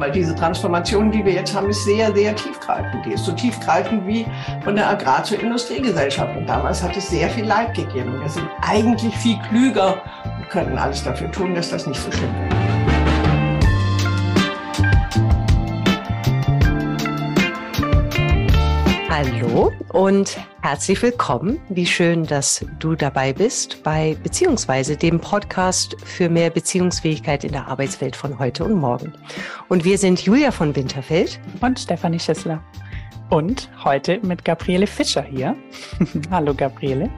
Weil diese Transformation, die wir jetzt haben, ist sehr, sehr tiefgreifend. Die ist so tiefgreifend wie von der Agrar- zur Industriegesellschaft. Und damals hat es sehr viel Leid gegeben. Wir sind eigentlich viel klüger und könnten alles dafür tun, dass das nicht so schlimm wird. Hallo und herzlich willkommen. Wie schön, dass du dabei bist bei beziehungsweise dem Podcast für mehr Beziehungsfähigkeit in der Arbeitswelt von heute und morgen. Und wir sind Julia von Winterfeld und Stefanie Schissler. Und heute mit Gabriele Fischer hier. Hallo Gabriele.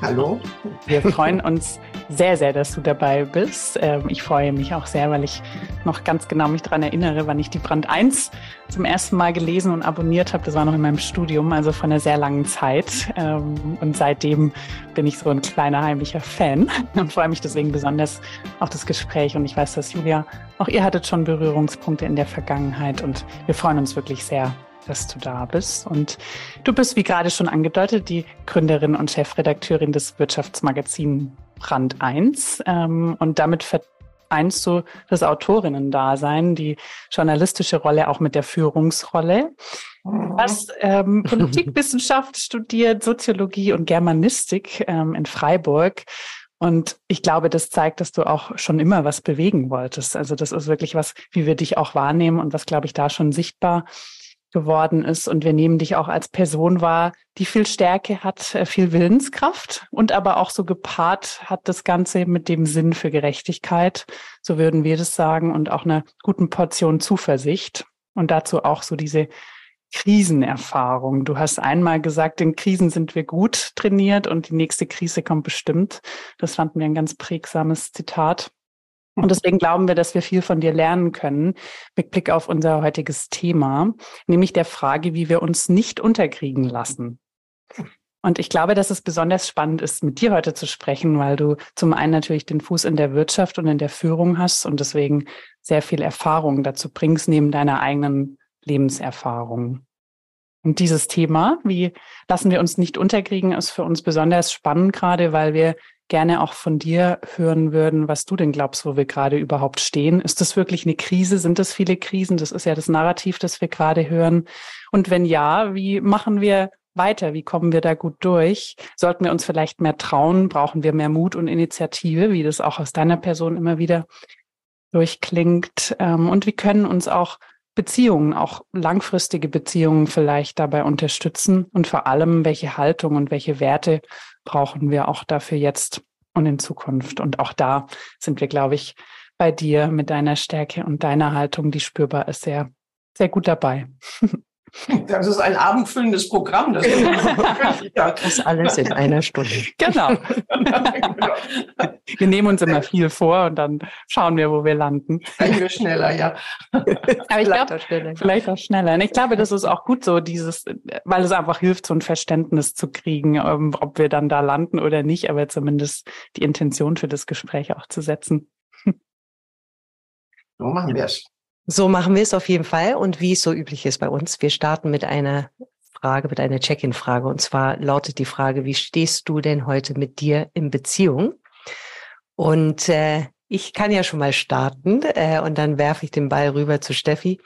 Hallo. Wir freuen uns sehr, sehr, dass du dabei bist. Ähm, ich freue mich auch sehr, weil ich noch ganz genau mich daran erinnere, wann ich die Brand 1 zum ersten Mal gelesen und abonniert habe. Das war noch in meinem Studium, also von einer sehr langen Zeit. Ähm, und seitdem bin ich so ein kleiner heimlicher Fan und freue mich deswegen besonders auf das Gespräch. Und ich weiß, dass Julia, auch ihr hattet schon Berührungspunkte in der Vergangenheit und wir freuen uns wirklich sehr, dass du da bist. Und du bist, wie gerade schon angedeutet, die Gründerin und Chefredakteurin des Wirtschaftsmagazins Brand 1. Ähm, und damit vereinst du das Autorinnen-Dasein, die journalistische Rolle auch mit der Führungsrolle. Du hast ähm, Politikwissenschaft studiert, Soziologie und Germanistik ähm, in Freiburg. Und ich glaube, das zeigt, dass du auch schon immer was bewegen wolltest. Also das ist wirklich was, wie wir dich auch wahrnehmen und was, glaube ich, da schon sichtbar geworden ist. Und wir nehmen dich auch als Person wahr, die viel Stärke hat, äh, viel Willenskraft und aber auch so gepaart hat das Ganze mit dem Sinn für Gerechtigkeit, so würden wir das sagen, und auch einer guten Portion Zuversicht. Und dazu auch so diese Krisenerfahrung. Du hast einmal gesagt, in Krisen sind wir gut trainiert und die nächste Krise kommt bestimmt. Das fanden wir ein ganz prägsames Zitat. Und deswegen glauben wir, dass wir viel von dir lernen können mit Blick auf unser heutiges Thema, nämlich der Frage, wie wir uns nicht unterkriegen lassen. Und ich glaube, dass es besonders spannend ist, mit dir heute zu sprechen, weil du zum einen natürlich den Fuß in der Wirtschaft und in der Führung hast und deswegen sehr viel Erfahrung dazu bringst, neben deiner eigenen Lebenserfahrung. Und dieses Thema, wie lassen wir uns nicht unterkriegen, ist für uns besonders spannend, gerade weil wir gerne auch von dir hören würden, was du denn glaubst, wo wir gerade überhaupt stehen. Ist das wirklich eine Krise? Sind das viele Krisen? Das ist ja das Narrativ, das wir gerade hören. Und wenn ja, wie machen wir weiter? Wie kommen wir da gut durch? Sollten wir uns vielleicht mehr trauen? Brauchen wir mehr Mut und Initiative, wie das auch aus deiner Person immer wieder durchklingt? Ähm, und wie können uns auch Beziehungen, auch langfristige Beziehungen vielleicht dabei unterstützen? Und vor allem, welche Haltung und welche Werte brauchen wir auch dafür jetzt und in Zukunft. Und auch da sind wir, glaube ich, bei dir mit deiner Stärke und deiner Haltung, die spürbar ist, sehr, sehr gut dabei. Das ist ein abendfüllendes Programm. Das, das alles in einer Stunde. Genau. Wir nehmen uns immer viel vor und dann schauen wir, wo wir landen. Vielleicht wir schneller, ja. Aber ich glaube, vielleicht auch schneller. Und ich glaube, das ist auch gut so, dieses, weil es einfach hilft, so ein Verständnis zu kriegen, ähm, ob wir dann da landen oder nicht, aber zumindest die Intention für das Gespräch auch zu setzen. So machen wir es. So machen wir es auf jeden Fall. Und wie es so üblich ist bei uns, wir starten mit einer Frage, mit einer Check-in-Frage. Und zwar lautet die Frage, wie stehst du denn heute mit dir in Beziehung? Und äh, ich kann ja schon mal starten äh, und dann werfe ich den Ball rüber zu Steffi.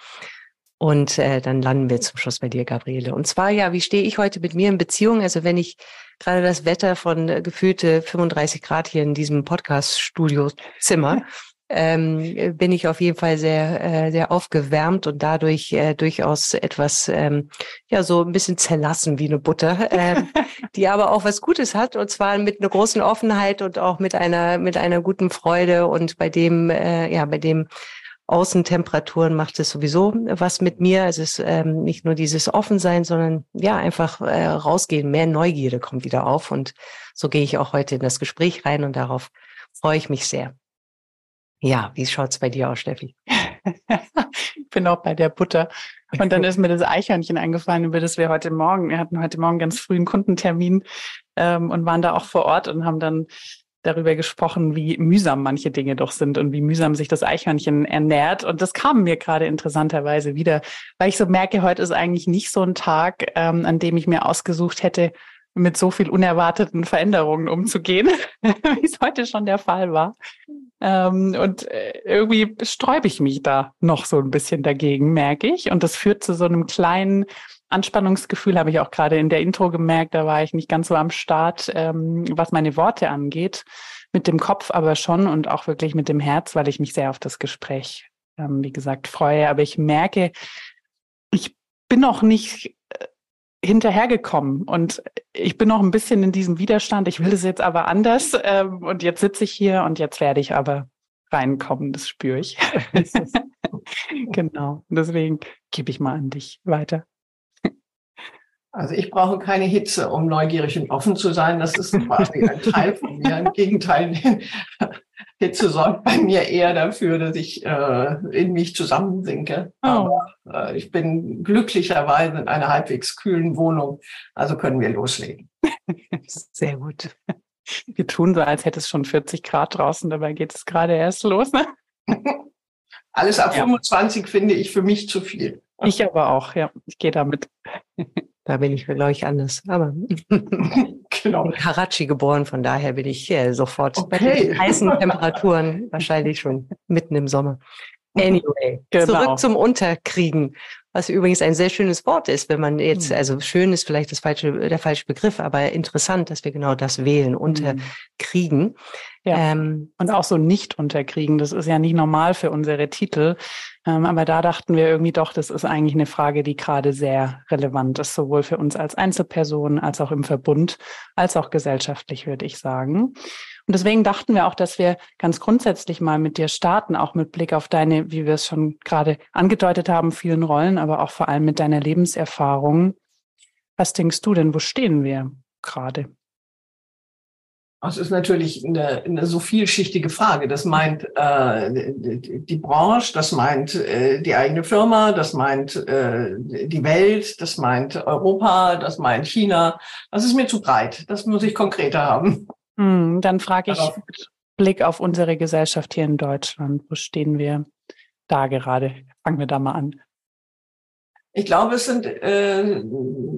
Und äh, dann landen wir zum Schluss bei dir, Gabriele. Und zwar ja, wie stehe ich heute mit mir in Beziehung? Also wenn ich gerade das Wetter von äh, gefühlte 35 Grad hier in diesem Podcast-Studio-Zimmer ähm, bin ich auf jeden Fall sehr, äh, sehr aufgewärmt und dadurch äh, durchaus etwas, ähm, ja, so ein bisschen zerlassen wie eine Butter, ähm, die aber auch was Gutes hat und zwar mit einer großen Offenheit und auch mit einer, mit einer guten Freude und bei dem, äh, ja, bei dem Außentemperaturen macht es sowieso was mit mir. Es ist ähm, nicht nur dieses Offensein, sondern ja, einfach äh, rausgehen. Mehr Neugierde kommt wieder auf. Und so gehe ich auch heute in das Gespräch rein und darauf freue ich mich sehr. Ja, wie schaut's bei dir aus, Steffi? ich bin auch bei der Butter. Und dann ist mir das Eichhörnchen eingefallen, über das wir heute Morgen, wir hatten heute Morgen ganz früh einen Kundentermin ähm, und waren da auch vor Ort und haben dann darüber gesprochen, wie mühsam manche Dinge doch sind und wie mühsam sich das Eichhörnchen ernährt. Und das kam mir gerade interessanterweise wieder, weil ich so merke, heute ist eigentlich nicht so ein Tag, ähm, an dem ich mir ausgesucht hätte, mit so viel unerwarteten Veränderungen umzugehen, wie es heute schon der Fall war. Ähm, und äh, irgendwie sträube ich mich da noch so ein bisschen dagegen, merke ich. Und das führt zu so einem kleinen Anspannungsgefühl, habe ich auch gerade in der Intro gemerkt. Da war ich nicht ganz so am Start, ähm, was meine Worte angeht. Mit dem Kopf aber schon und auch wirklich mit dem Herz, weil ich mich sehr auf das Gespräch, ähm, wie gesagt, freue. Aber ich merke, ich bin noch nicht äh, hinterhergekommen und ich bin noch ein bisschen in diesem Widerstand. Ich will das jetzt aber anders ähm, und jetzt sitze ich hier und jetzt werde ich aber reinkommen. Das spüre ich. genau. Deswegen gebe ich mal an dich weiter. Also ich brauche keine Hitze, um neugierig und offen zu sein. Das ist quasi ein Teil von mir. Im Gegenteil, Hitze sorgt bei mir eher dafür, dass ich äh, in mich zusammensinke. Oh. Aber äh, ich bin glücklicherweise in einer halbwegs kühlen Wohnung. Also können wir loslegen. Sehr gut. Wir tun so, als hätte es schon 40 Grad draußen. Dabei geht es gerade erst los. Ne? Alles ab ja. 25 finde ich für mich zu viel. Ich aber auch, ja. Ich gehe damit. Da bin ich, glaube ich, anders. Aber genau. in Karachi geboren, von daher bin ich äh, sofort okay. bei den heißen Temperaturen wahrscheinlich schon mitten im Sommer. Anyway, genau. zurück zum Unterkriegen, was übrigens ein sehr schönes Wort ist, wenn man jetzt, hm. also schön ist vielleicht das falsche, der falsche Begriff, aber interessant, dass wir genau das wählen, unterkriegen. Ja. Ähm, und auch so nicht unterkriegen, das ist ja nicht normal für unsere Titel. Ähm, aber da dachten wir irgendwie doch, das ist eigentlich eine Frage, die gerade sehr relevant ist, sowohl für uns als Einzelpersonen, als auch im Verbund, als auch gesellschaftlich, würde ich sagen. Und deswegen dachten wir auch, dass wir ganz grundsätzlich mal mit dir starten, auch mit Blick auf deine, wie wir es schon gerade angedeutet haben, vielen Rollen, aber auch vor allem mit deiner Lebenserfahrung. Was denkst du denn, wo stehen wir gerade? Das ist natürlich eine, eine so vielschichtige Frage. Das meint äh, die Branche, das meint äh, die eigene Firma, das meint äh, die Welt, das meint Europa, das meint China. Das ist mir zu breit. Das muss ich konkreter haben. Hm, dann frage ich Darauf. Blick auf unsere Gesellschaft hier in Deutschland. Wo stehen wir da gerade? Fangen wir da mal an. Ich glaube, es sind äh,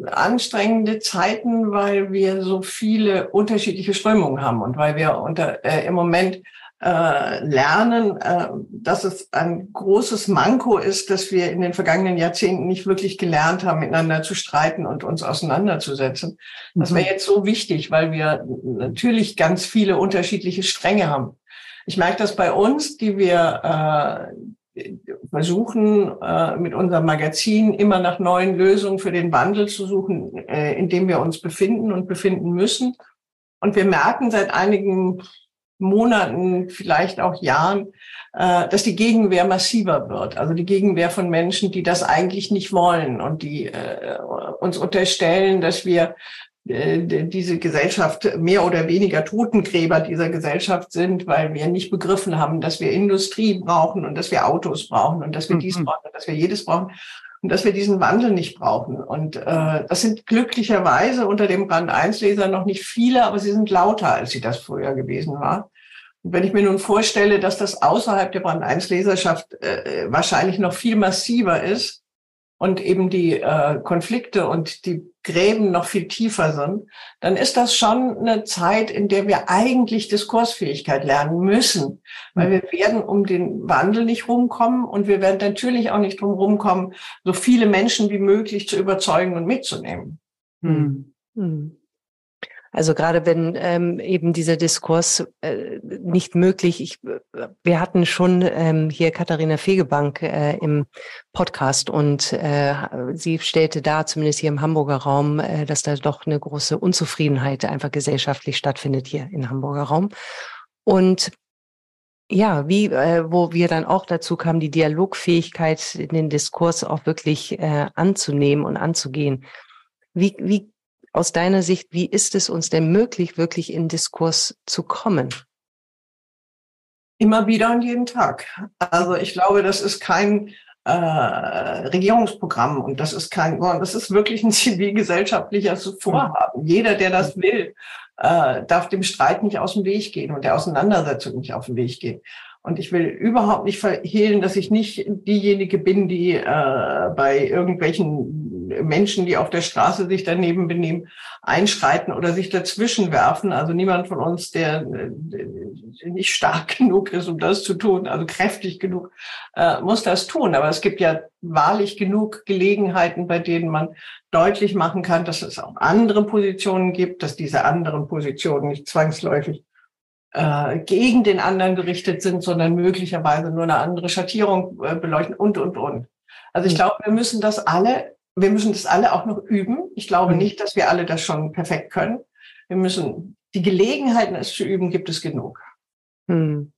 anstrengende Zeiten, weil wir so viele unterschiedliche Strömungen haben und weil wir unter, äh, im Moment äh, lernen, äh, dass es ein großes Manko ist, dass wir in den vergangenen Jahrzehnten nicht wirklich gelernt haben, miteinander zu streiten und uns auseinanderzusetzen. Das wäre mhm. jetzt so wichtig, weil wir natürlich ganz viele unterschiedliche Stränge haben. Ich merke das bei uns, die wir äh, versuchen äh, mit unserem Magazin immer nach neuen Lösungen für den Wandel zu suchen, äh, in dem wir uns befinden und befinden müssen. Und wir merken seit einigen Monaten, vielleicht auch Jahren, äh, dass die Gegenwehr massiver wird. Also die Gegenwehr von Menschen, die das eigentlich nicht wollen und die äh, uns unterstellen, dass wir äh, diese Gesellschaft mehr oder weniger Totengräber dieser Gesellschaft sind, weil wir nicht begriffen haben, dass wir Industrie brauchen und dass wir Autos brauchen und dass wir dies mhm. brauchen, dass wir jedes brauchen und dass wir diesen Wandel nicht brauchen. Und äh, das sind glücklicherweise unter dem Brand 1 Leser noch nicht viele, aber sie sind lauter, als sie das früher gewesen war. Und wenn ich mir nun vorstelle, dass das außerhalb der Brand 1 Leserschaft äh, wahrscheinlich noch viel massiver ist, und eben die äh, Konflikte und die Gräben noch viel tiefer sind, dann ist das schon eine Zeit, in der wir eigentlich Diskursfähigkeit lernen müssen, weil wir werden um den Wandel nicht rumkommen und wir werden natürlich auch nicht drum rumkommen, so viele Menschen wie möglich zu überzeugen und mitzunehmen. Hm. Hm. Also gerade wenn ähm, eben dieser Diskurs äh, nicht möglich, ich, wir hatten schon ähm, hier Katharina Fegebank äh, im Podcast und äh, sie stellte da, zumindest hier im Hamburger Raum, äh, dass da doch eine große Unzufriedenheit einfach gesellschaftlich stattfindet hier im Hamburger Raum. Und ja, wie, äh, wo wir dann auch dazu kamen, die Dialogfähigkeit in den Diskurs auch wirklich äh, anzunehmen und anzugehen. Wie, wie aus deiner Sicht, wie ist es uns denn möglich, wirklich in Diskurs zu kommen? Immer wieder und jeden Tag. Also ich glaube, das ist kein äh, Regierungsprogramm und das ist kein, das ist wirklich ein zivilgesellschaftliches Vorhaben. Jeder, der das will, äh, darf dem Streit nicht aus dem Weg gehen und der Auseinandersetzung nicht auf den Weg gehen. Und ich will überhaupt nicht verhehlen, dass ich nicht diejenige bin, die äh, bei irgendwelchen Menschen, die auf der Straße sich daneben benehmen, einschreiten oder sich dazwischen werfen. Also niemand von uns, der äh, nicht stark genug ist, um das zu tun, also kräftig genug, äh, muss das tun. Aber es gibt ja wahrlich genug Gelegenheiten, bei denen man deutlich machen kann, dass es auch andere Positionen gibt, dass diese anderen Positionen nicht zwangsläufig äh, gegen den anderen gerichtet sind, sondern möglicherweise nur eine andere Schattierung beleuchten und, und, und. Also ich mhm. glaube, wir müssen das alle, wir müssen das alle auch noch üben. Ich glaube mhm. nicht, dass wir alle das schon perfekt können. Wir müssen, die Gelegenheiten, es zu üben, gibt es genug. Hm.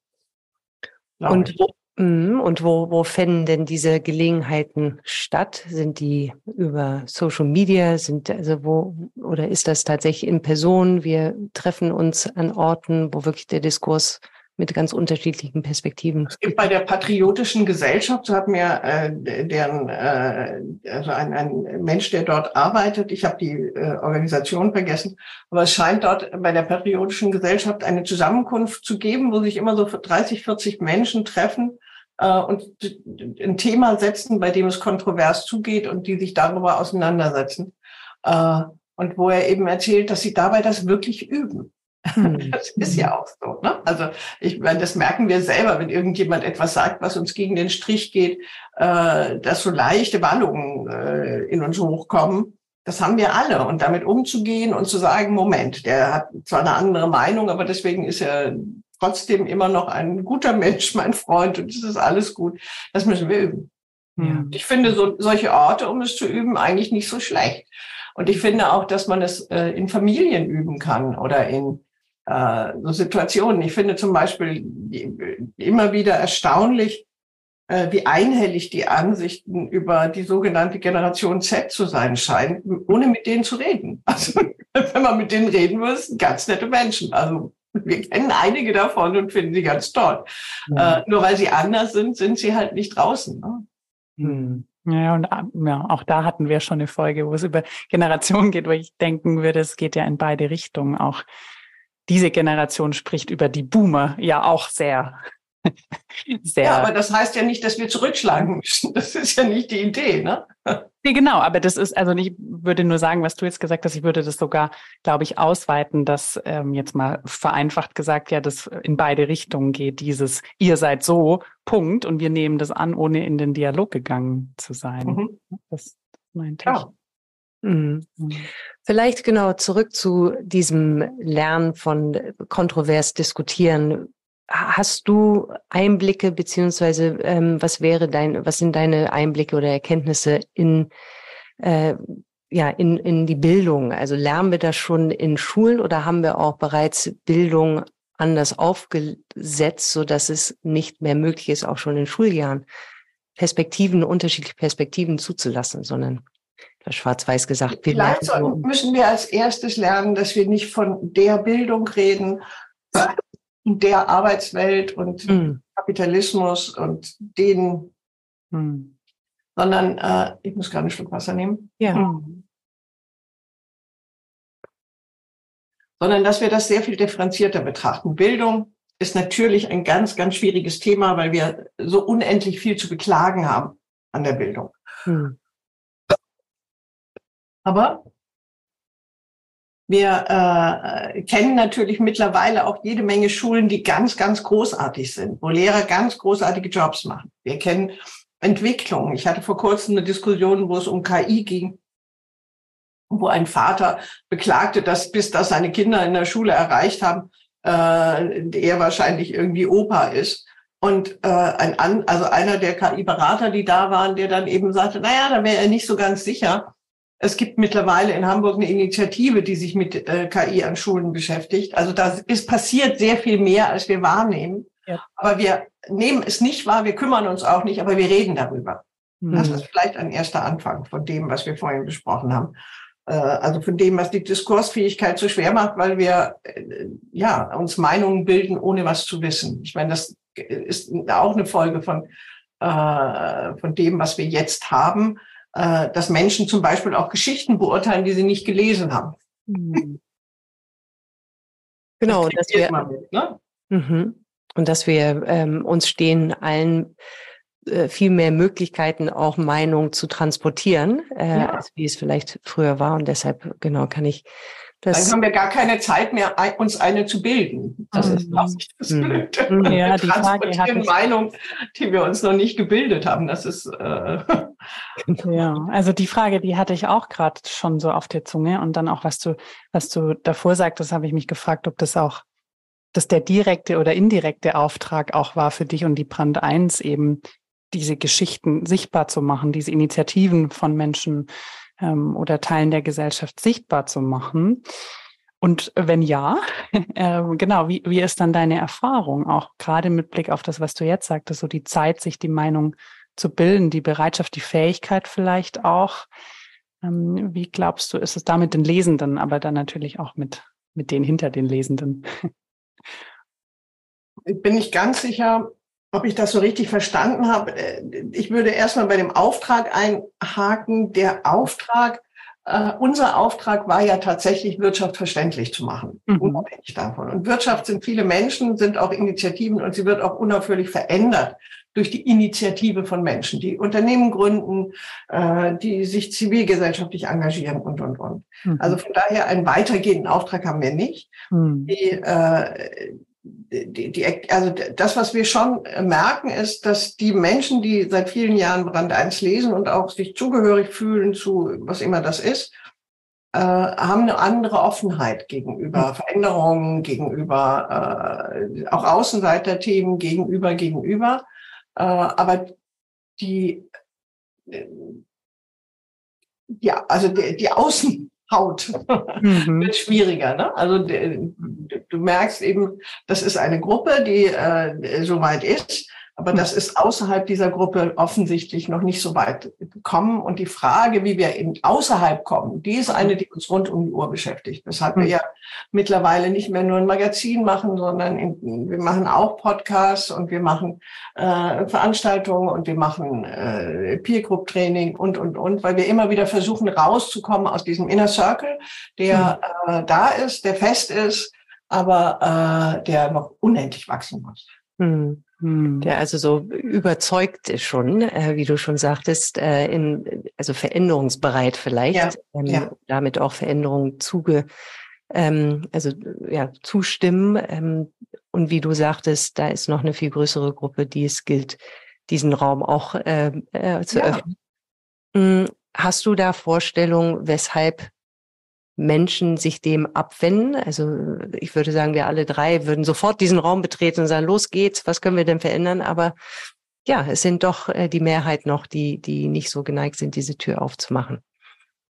Und wo, Mhm. Und wo, wo finden denn diese Gelegenheiten statt? Sind die über Social Media? Sind also wo oder ist das tatsächlich in Person? Wir treffen uns an Orten, wo wirklich der Diskurs mit ganz unterschiedlichen Perspektiven. Es gibt bei der patriotischen Gesellschaft, so hat mir äh, deren äh, also ein, ein Mensch, der dort arbeitet, ich habe die äh, Organisation vergessen, aber es scheint dort bei der patriotischen Gesellschaft eine Zusammenkunft zu geben, wo sich immer so 30, 40 Menschen treffen äh, und ein Thema setzen, bei dem es kontrovers zugeht und die sich darüber auseinandersetzen. Äh, und wo er eben erzählt, dass sie dabei das wirklich üben. Hm. Das ist ja auch so. Ne? Also ich meine, das merken wir selber, wenn irgendjemand etwas sagt, was uns gegen den Strich geht, äh, dass so leichte Wallungen äh, in uns hochkommen. Das haben wir alle. Und damit umzugehen und zu sagen, Moment, der hat zwar eine andere Meinung, aber deswegen ist er trotzdem immer noch ein guter Mensch, mein Freund, und es ist alles gut. Das müssen wir üben. Ja. Ich finde so, solche Orte, um es zu üben, eigentlich nicht so schlecht. Und ich finde auch, dass man es äh, in Familien üben kann oder in äh, so Situationen. Ich finde zum Beispiel immer wieder erstaunlich, äh, wie einhellig die Ansichten über die sogenannte Generation Z zu sein scheinen, ohne mit denen zu reden. Also wenn man mit denen reden würde, sind ganz nette Menschen. Also wir kennen einige davon und finden sie ganz toll. Mhm. Äh, nur weil sie anders sind, sind sie halt nicht draußen. Ne? Mhm. Ja, und ja, auch da hatten wir schon eine Folge, wo es über Generationen geht, wo ich denken würde, es geht ja in beide Richtungen. Auch diese Generation spricht über die Boomer ja auch sehr. sehr ja, aber das heißt ja nicht, dass wir zurückschlagen müssen. Das ist ja nicht die Idee, ne? Nee, genau, aber das ist, also ich würde nur sagen, was du jetzt gesagt hast, ich würde das sogar, glaube ich, ausweiten, dass ähm, jetzt mal vereinfacht gesagt, ja, das in beide Richtungen geht, dieses ihr seid so, Punkt, und wir nehmen das an, ohne in den Dialog gegangen zu sein. Mhm. Das meinte ich. Mhm. Mhm. Vielleicht genau zurück zu diesem Lernen von kontrovers diskutieren. Hast du Einblicke beziehungsweise ähm, was wäre dein, was sind deine Einblicke oder Erkenntnisse in äh, ja in in die Bildung? Also lernen wir das schon in Schulen oder haben wir auch bereits Bildung anders aufgesetzt, so dass es nicht mehr möglich ist, auch schon in Schuljahren Perspektiven, unterschiedliche Perspektiven zuzulassen, sondern schwarz-weiß gesagt. Vielleicht müssen wir als erstes lernen, dass wir nicht von der Bildung reden, der Arbeitswelt und mhm. Kapitalismus und den, mhm. sondern äh, ich muss gerade einen Schluck Wasser nehmen. Ja. Mhm. Sondern dass wir das sehr viel differenzierter betrachten. Bildung ist natürlich ein ganz, ganz schwieriges Thema, weil wir so unendlich viel zu beklagen haben an der Bildung. Mhm. Aber wir äh, kennen natürlich mittlerweile auch jede Menge Schulen, die ganz, ganz großartig sind, wo Lehrer ganz großartige Jobs machen. Wir kennen Entwicklungen. Ich hatte vor kurzem eine Diskussion, wo es um KI ging, wo ein Vater beklagte, dass bis das seine Kinder in der Schule erreicht haben, äh, er wahrscheinlich irgendwie Opa ist. Und äh, ein, also einer der KI-Berater, die da waren, der dann eben sagte, naja, da wäre er nicht so ganz sicher, es gibt mittlerweile in Hamburg eine Initiative, die sich mit äh, KI an Schulen beschäftigt. Also da ist passiert sehr viel mehr, als wir wahrnehmen. Ja. Aber wir nehmen es nicht wahr, wir kümmern uns auch nicht, aber wir reden darüber. Mhm. Das ist vielleicht ein erster Anfang von dem, was wir vorhin besprochen haben. Äh, also von dem, was die Diskursfähigkeit so schwer macht, weil wir äh, ja uns Meinungen bilden, ohne was zu wissen. Ich meine, das ist auch eine Folge von, äh, von dem, was wir jetzt haben äh, dass Menschen zum Beispiel auch Geschichten beurteilen, die sie nicht gelesen haben. Mhm. Genau, das dass wir, mit, ne? mhm. und dass wir ähm, uns stehen allen äh, viel mehr Möglichkeiten, auch Meinung zu transportieren, äh, ja. als wie es vielleicht früher war. Und deshalb, genau, kann ich das Dann haben wir gar keine Zeit mehr, uns eine zu bilden. Das ist, glaube ich, das mhm. Blöde. Mhm. Ja, die Frage hat Meinung, die wir uns noch nicht gebildet haben. Das ist äh ja, also die Frage, die hatte ich auch gerade schon so auf der Zunge und dann auch was du, was du davor sagtest, habe ich mich gefragt, ob das auch, dass der direkte oder indirekte Auftrag auch war für dich und die Brand 1 eben diese Geschichten sichtbar zu machen, diese Initiativen von Menschen ähm, oder Teilen der Gesellschaft sichtbar zu machen? Und wenn ja, äh, genau, wie, wie ist dann deine Erfahrung, auch gerade mit Blick auf das, was du jetzt sagtest, so die Zeit, sich die Meinung zu bilden, die Bereitschaft, die Fähigkeit vielleicht auch. Ähm, wie glaubst du, ist es da mit den Lesenden, aber dann natürlich auch mit, mit denen hinter den Lesenden? Ich bin nicht ganz sicher, ob ich das so richtig verstanden habe. Äh, ich würde erstmal bei dem Auftrag einhaken. Der Auftrag, äh, unser Auftrag war ja tatsächlich, Wirtschaft verständlich zu machen, mhm. unabhängig davon. Und Wirtschaft sind viele Menschen, sind auch Initiativen und sie wird auch unaufhörlich verändert durch die Initiative von Menschen, die Unternehmen gründen, äh, die sich zivilgesellschaftlich engagieren und, und, und. Mhm. Also von daher einen weitergehenden Auftrag haben wir nicht. Mhm. Die, äh, die, die, also das, was wir schon merken, ist, dass die Menschen, die seit vielen Jahren Brand 1 lesen und auch sich zugehörig fühlen zu was immer das ist, äh, haben eine andere Offenheit gegenüber mhm. Veränderungen, gegenüber äh, auch Außenseiterthemen, gegenüber, gegenüber. Äh, aber die, äh, ja, also die, die Außen, Haut mhm. wird schwieriger. Ne? Also du merkst eben, das ist eine Gruppe, die äh, so weit ist. Aber das ist außerhalb dieser Gruppe offensichtlich noch nicht so weit gekommen. Und die Frage, wie wir in außerhalb kommen, die ist eine, die uns rund um die Uhr beschäftigt. Weshalb wir hm. ja mittlerweile nicht mehr nur ein Magazin machen, sondern in, wir machen auch Podcasts und wir machen äh, Veranstaltungen und wir machen äh, Peer Group Training und, und, und, weil wir immer wieder versuchen rauszukommen aus diesem Inner Circle, der mhm. äh, da ist, der fest ist, aber äh, der noch unendlich wachsen muss. Mhm. Hm. Der also so überzeugt ist schon, äh, wie du schon sagtest, äh, in, also veränderungsbereit vielleicht, ja, ähm, ja. damit auch Veränderungen zuge, ähm, also ja, zustimmen. Ähm, und wie du sagtest, da ist noch eine viel größere Gruppe, die es gilt, diesen Raum auch äh, äh, zu ja. öffnen. Hm, hast du da Vorstellungen, weshalb Menschen sich dem abwenden. Also ich würde sagen, wir alle drei würden sofort diesen Raum betreten und sagen, los geht's, was können wir denn verändern? Aber ja, es sind doch äh, die Mehrheit noch, die, die nicht so geneigt sind, diese Tür aufzumachen.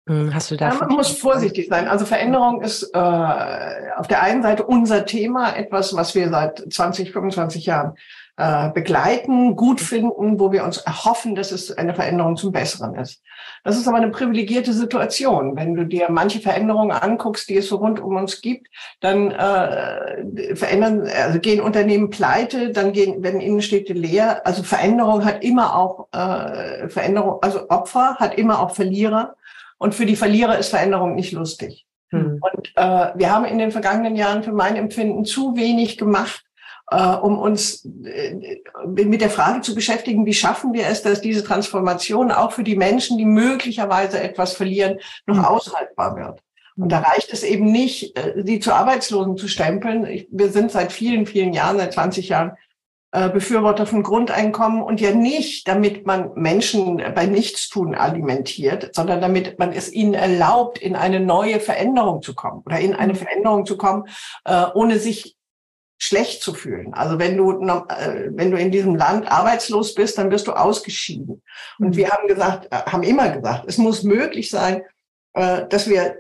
Hm, hast du da? Ja, man muss vorsichtig sein. Also Veränderung ist äh, auf der einen Seite unser Thema, etwas, was wir seit 20, 25 Jahren äh, begleiten, gut finden, wo wir uns erhoffen, dass es eine Veränderung zum Besseren ist. Das ist aber eine privilegierte Situation. Wenn du dir manche Veränderungen anguckst, die es so rund um uns gibt, dann äh, verändern, also gehen Unternehmen pleite, dann gehen, werden Innenstädte leer. Also Veränderung hat immer auch äh, Veränderung, also Opfer hat immer auch Verlierer. Und für die Verlierer ist Veränderung nicht lustig. Hm. Und äh, wir haben in den vergangenen Jahren für mein Empfinden zu wenig gemacht, äh, um uns äh, mit der Frage zu beschäftigen, wie schaffen wir es, dass diese Transformation auch für die Menschen, die möglicherweise etwas verlieren, noch mhm. aushaltbar wird. Und da reicht es eben nicht, äh, sie zu Arbeitslosen zu stempeln. wir sind seit vielen, vielen Jahren, seit 20 Jahren, Befürworter von Grundeinkommen und ja nicht, damit man Menschen bei Nichtstun alimentiert, sondern damit man es ihnen erlaubt, in eine neue Veränderung zu kommen oder in eine mhm. Veränderung zu kommen, ohne sich schlecht zu fühlen. Also wenn du, äh, wenn du in diesem Land arbeitslos bist, dann wirst du ausgeschieden. Und mhm. wir haben gesagt, äh, haben immer gesagt, es muss möglich sein, äh, dass wir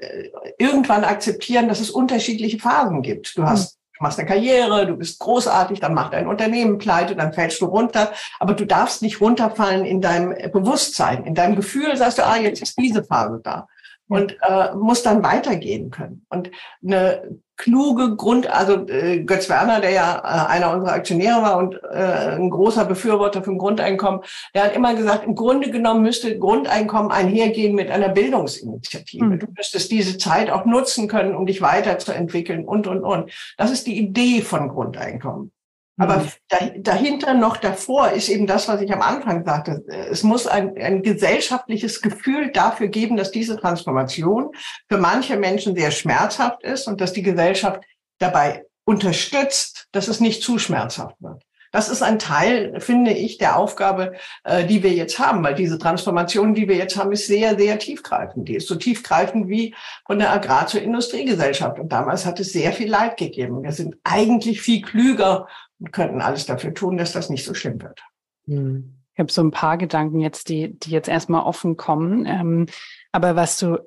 irgendwann akzeptieren, dass es unterschiedliche Phasen gibt. Du hast Du machst eine Karriere, du bist großartig, dann macht dein Unternehmen pleite, dann fällst du runter. Aber du darfst nicht runterfallen in deinem Bewusstsein, in deinem Gefühl sagst du, ah, jetzt ist diese Phase da. Und äh, muss dann weitergehen können. Und eine kluge Grund, also äh, Götz Werner, der ja äh, einer unserer Aktionäre war und äh, ein großer Befürworter vom Grundeinkommen, der hat immer gesagt, im Grunde genommen müsste Grundeinkommen einhergehen mit einer Bildungsinitiative. Mhm. Du müsstest diese Zeit auch nutzen können, um dich weiterzuentwickeln und, und, und. Das ist die Idee von Grundeinkommen. Aber mhm. dahinter noch davor ist eben das, was ich am Anfang sagte. Es muss ein, ein gesellschaftliches Gefühl dafür geben, dass diese Transformation für manche Menschen sehr schmerzhaft ist und dass die Gesellschaft dabei unterstützt, dass es nicht zu schmerzhaft wird. Das ist ein Teil, finde ich, der Aufgabe, äh, die wir jetzt haben, weil diese Transformation, die wir jetzt haben, ist sehr, sehr tiefgreifend. Die ist so tiefgreifend wie von der Agrar- zur Industriegesellschaft. Und damals hat es sehr viel Leid gegeben. Wir sind eigentlich viel klüger und könnten alles dafür tun, dass das nicht so schlimm wird. Hm. Ich habe so ein paar Gedanken jetzt, die, die jetzt erstmal offen kommen. Ähm, aber was du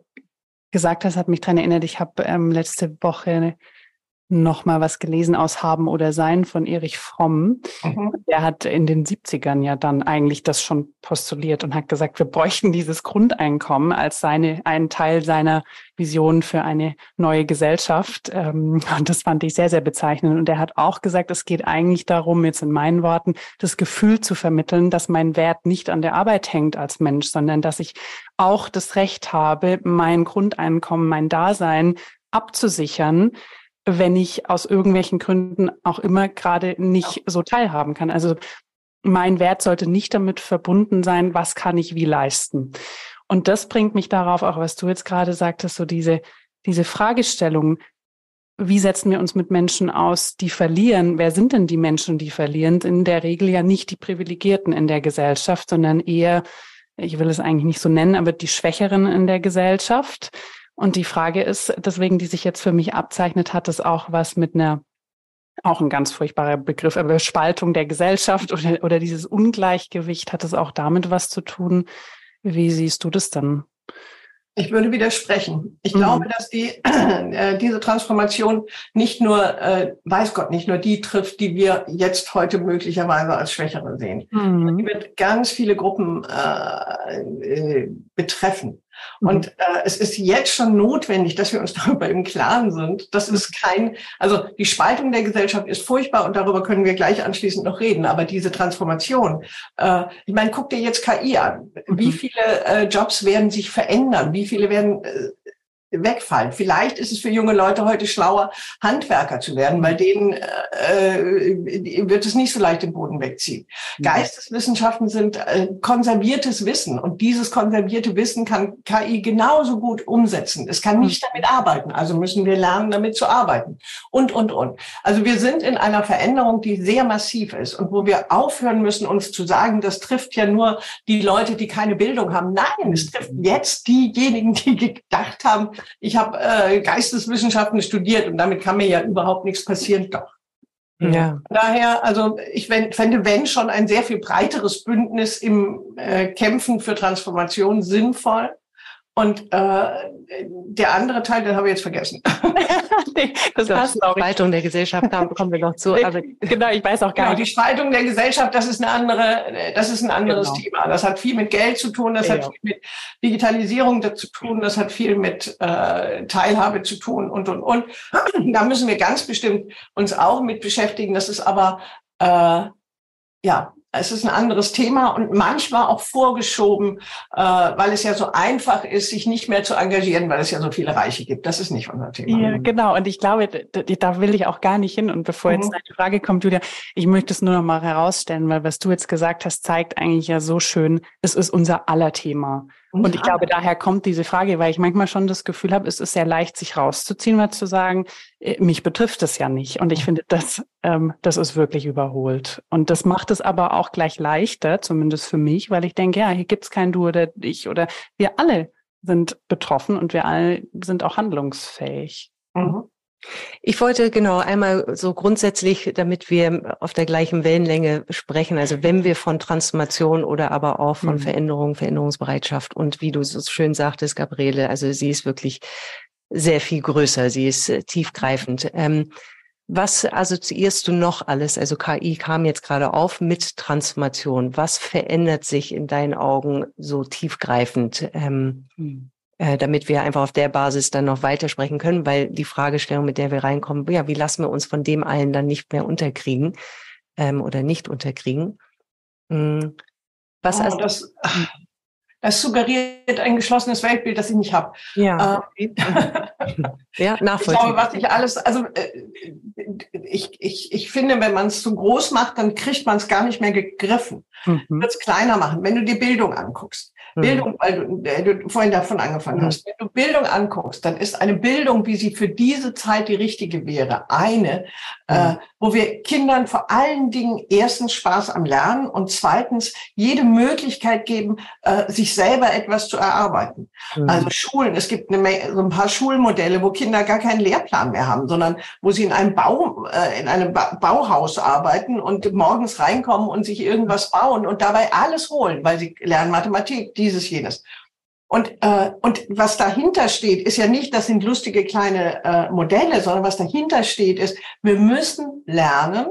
gesagt hast, hat mich daran erinnert, ich habe ähm, letzte Woche noch mal was gelesen aus Haben oder Sein von Erich Fromm. Mhm. Der hat in den 70ern ja dann eigentlich das schon postuliert und hat gesagt, wir bräuchten dieses Grundeinkommen als seine, einen Teil seiner Vision für eine neue Gesellschaft. Ähm, und das fand ich sehr, sehr bezeichnend. Und er hat auch gesagt, es geht eigentlich darum, jetzt in meinen Worten, das Gefühl zu vermitteln, dass mein Wert nicht an der Arbeit hängt als Mensch, sondern dass ich auch das Recht habe, mein Grundeinkommen, mein Dasein abzusichern, wenn ich aus irgendwelchen Gründen auch immer gerade nicht so teilhaben kann. Also mein Wert sollte nicht damit verbunden sein, was kann ich wie leisten. Und das bringt mich darauf, auch was du jetzt gerade sagtest, so diese, diese Fragestellung, wie setzen wir uns mit Menschen aus, die verlieren? Wer sind denn die Menschen, die verlieren? In der Regel ja nicht die Privilegierten in der Gesellschaft, sondern eher, ich will es eigentlich nicht so nennen, aber die Schwächeren in der Gesellschaft. Und die Frage ist, deswegen, die sich jetzt für mich abzeichnet, hat es auch was mit einer, auch ein ganz furchtbarer Begriff, aber Spaltung der Gesellschaft oder, oder dieses Ungleichgewicht, hat es auch damit was zu tun? Wie siehst du das dann? Ich würde widersprechen. Ich mhm. glaube, dass die, äh, diese Transformation nicht nur, äh, weiß Gott, nicht nur die trifft, die wir jetzt heute möglicherweise als Schwächere sehen. Mhm. Die wird ganz viele Gruppen äh, äh, betreffen. Mhm. Und äh, es ist jetzt schon notwendig, dass wir uns darüber im Klaren sind. Das ist kein, also die Spaltung der Gesellschaft ist furchtbar und darüber können wir gleich anschließend noch reden. Aber diese Transformation, äh, ich meine, guck dir jetzt KI an. Wie mhm. viele äh, Jobs werden sich verändern? Wie viele werden äh, wegfallen. Vielleicht ist es für junge Leute heute schlauer, Handwerker zu werden, weil denen äh, wird es nicht so leicht den Boden wegziehen. Mhm. Geisteswissenschaften sind äh, konserviertes Wissen und dieses konservierte Wissen kann KI genauso gut umsetzen. Es kann nicht mhm. damit arbeiten, also müssen wir lernen, damit zu arbeiten und, und, und. Also wir sind in einer Veränderung, die sehr massiv ist und wo wir aufhören müssen, uns zu sagen, das trifft ja nur die Leute, die keine Bildung haben. Nein, es trifft jetzt diejenigen, die gedacht haben, ich habe äh, Geisteswissenschaften studiert und damit kann mir ja überhaupt nichts passieren. Doch. Ja. Daher, also ich fände, wenn schon ein sehr viel breiteres Bündnis im äh, Kämpfen für Transformation sinnvoll. Und äh, der andere Teil, den habe ich jetzt vergessen. nee, das passt auch. Die Spaltung der Gesellschaft, da kommen wir noch zu. Aber genau, ich weiß auch gar genau, nicht. Die Spaltung der Gesellschaft, das ist eine andere, das ist ein anderes genau. Thema. Das hat viel mit Geld zu tun, das ja. hat viel mit Digitalisierung zu tun, das hat viel mit äh, Teilhabe zu tun und und und. Da müssen wir ganz bestimmt uns auch mit beschäftigen. Das ist aber äh, ja es ist ein anderes Thema und manchmal auch vorgeschoben, äh, weil es ja so einfach ist, sich nicht mehr zu engagieren, weil es ja so viele Reiche gibt. Das ist nicht unser Thema. Ja, genau. Und ich glaube, da will ich auch gar nicht hin. Und bevor mhm. jetzt deine Frage kommt, Julia, ich möchte es nur noch mal herausstellen, weil was du jetzt gesagt hast, zeigt eigentlich ja so schön, es ist unser aller Thema. Und ich glaube, daher kommt diese Frage, weil ich manchmal schon das Gefühl habe, es ist sehr leicht, sich rauszuziehen, mal zu sagen, äh, mich betrifft es ja nicht. Und ich finde, das, ähm, das ist wirklich überholt. Und das macht es aber auch gleich leichter, zumindest für mich, weil ich denke, ja, hier gibt's kein Du oder ich oder wir alle sind betroffen und wir alle sind auch handlungsfähig. Mhm. Ich wollte genau einmal so grundsätzlich, damit wir auf der gleichen Wellenlänge sprechen, also wenn wir von Transformation oder aber auch von mhm. Veränderung, Veränderungsbereitschaft und wie du so schön sagtest, Gabriele, also sie ist wirklich sehr viel größer, sie ist äh, tiefgreifend. Ähm, was assoziierst du noch alles? Also KI kam jetzt gerade auf mit Transformation. Was verändert sich in deinen Augen so tiefgreifend? Ähm, mhm äh, damit wir einfach auf der Basis dann noch weitersprechen können, weil die Fragestellung, mit der wir reinkommen, ja, wie lassen wir uns von dem allen dann nicht mehr unterkriegen ähm, oder nicht unterkriegen? Mhm. Was oh, also, das, Das suggeriert ein geschlossenes Weltbild, das ich nicht habe. Ja. Äh, ja, nachvollziehbar. Ich glaube, was ich alles, also äh, ich, ich, ich finde, wenn man es zu groß macht, dann kriegt man es gar nicht mehr gegriffen. Mhm. Wird es kleiner machen. Wenn du die Bildung anguckst. Bildung, weil du, äh, du vorhin davon angefangen mhm. hast. Wenn du Bildung anguckst, dann ist eine Bildung, wie sie für diese Zeit die richtige wäre, eine, äh, äh, wo wir Kindern vor allen Dingen erstens Spaß am Lernen und zweitens jede Möglichkeit geben, äh, sich selber etwas zu erarbeiten. Also Schulen, es gibt eine so ein paar Schulmodelle, wo Kinder gar keinen Lehrplan mehr haben, sondern wo sie in einem Bau, äh, in einem ba Bauhaus arbeiten und morgens reinkommen und sich irgendwas bauen und dabei alles holen, weil sie lernen Mathematik, dieses, jenes. Und, äh, und was dahinter steht, ist ja nicht, das sind lustige kleine äh, Modelle, sondern was dahinter steht, ist, wir müssen lernen,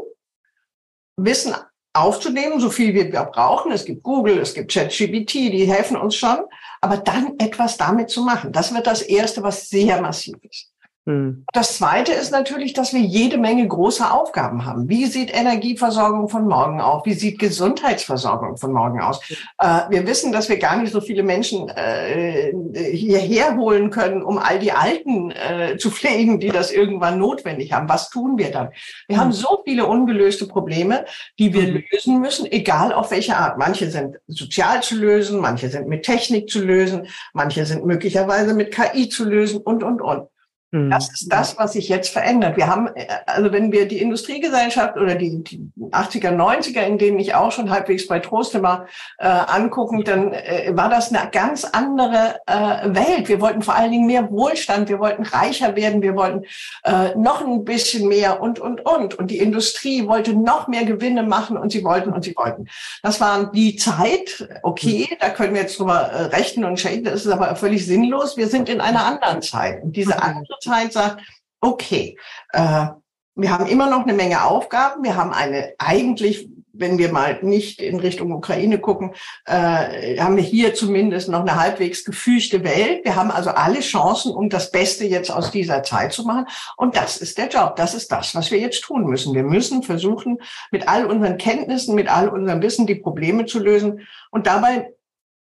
Wissen aufzunehmen, so viel wir brauchen. Es gibt Google, es gibt ChatGPT, die helfen uns schon, aber dann etwas damit zu machen. Das wird das Erste, was sehr massiv ist. Hm. Das Zweite ist natürlich, dass wir jede Menge große Aufgaben haben. Wie sieht Energieversorgung von morgen aus? Wie sieht Gesundheitsversorgung von morgen aus? Äh, wir wissen, dass wir gar nicht so viele Menschen äh, hierher holen können, um all die Alten äh, zu pflegen, die das irgendwann notwendig haben. Was tun wir dann? Wir haben hm. so viele ungelöste Probleme, die wir hm. lösen müssen, egal auf welche Art. Manche sind sozial zu lösen, manche sind mit Technik zu lösen, manche sind möglicherweise mit KI zu lösen und, und, und. Mhm. Das ist das, was sich jetzt verändert. Wir haben, äh, also wenn wir die Industriegesellschaft oder die, die 80er, 90er, in denen ich auch schon halbwegs bei Trost war, äh, angucken, dann äh, war das eine ganz andere äh, Welt. Wir wollten vor allen Dingen mehr Wohlstand, wir wollten reicher werden, wir wollten äh, noch ein bisschen mehr und, und, und. Und die Industrie wollte noch mehr Gewinne machen und sie wollten und sie wollten. Das war die Zeit, okay, mhm. da können wir jetzt drüber äh, rechnen und schenken, das ist aber völlig sinnlos. Wir sind in einer anderen Zeit. Und diese mhm. andere Zeit sagt, okay, äh, wir haben immer noch eine Menge Aufgaben. Wir haben eine eigentlich, wenn wir mal nicht in Richtung Ukraine gucken, äh, haben wir hier zumindest noch eine halbwegs gefügte Welt. Wir haben also alle Chancen, um das Beste jetzt aus dieser Zeit zu machen. Und das ist der Job. Das ist das, was wir jetzt tun müssen. Wir müssen versuchen, mit all unseren Kenntnissen, mit all unserem Wissen die Probleme zu lösen und dabei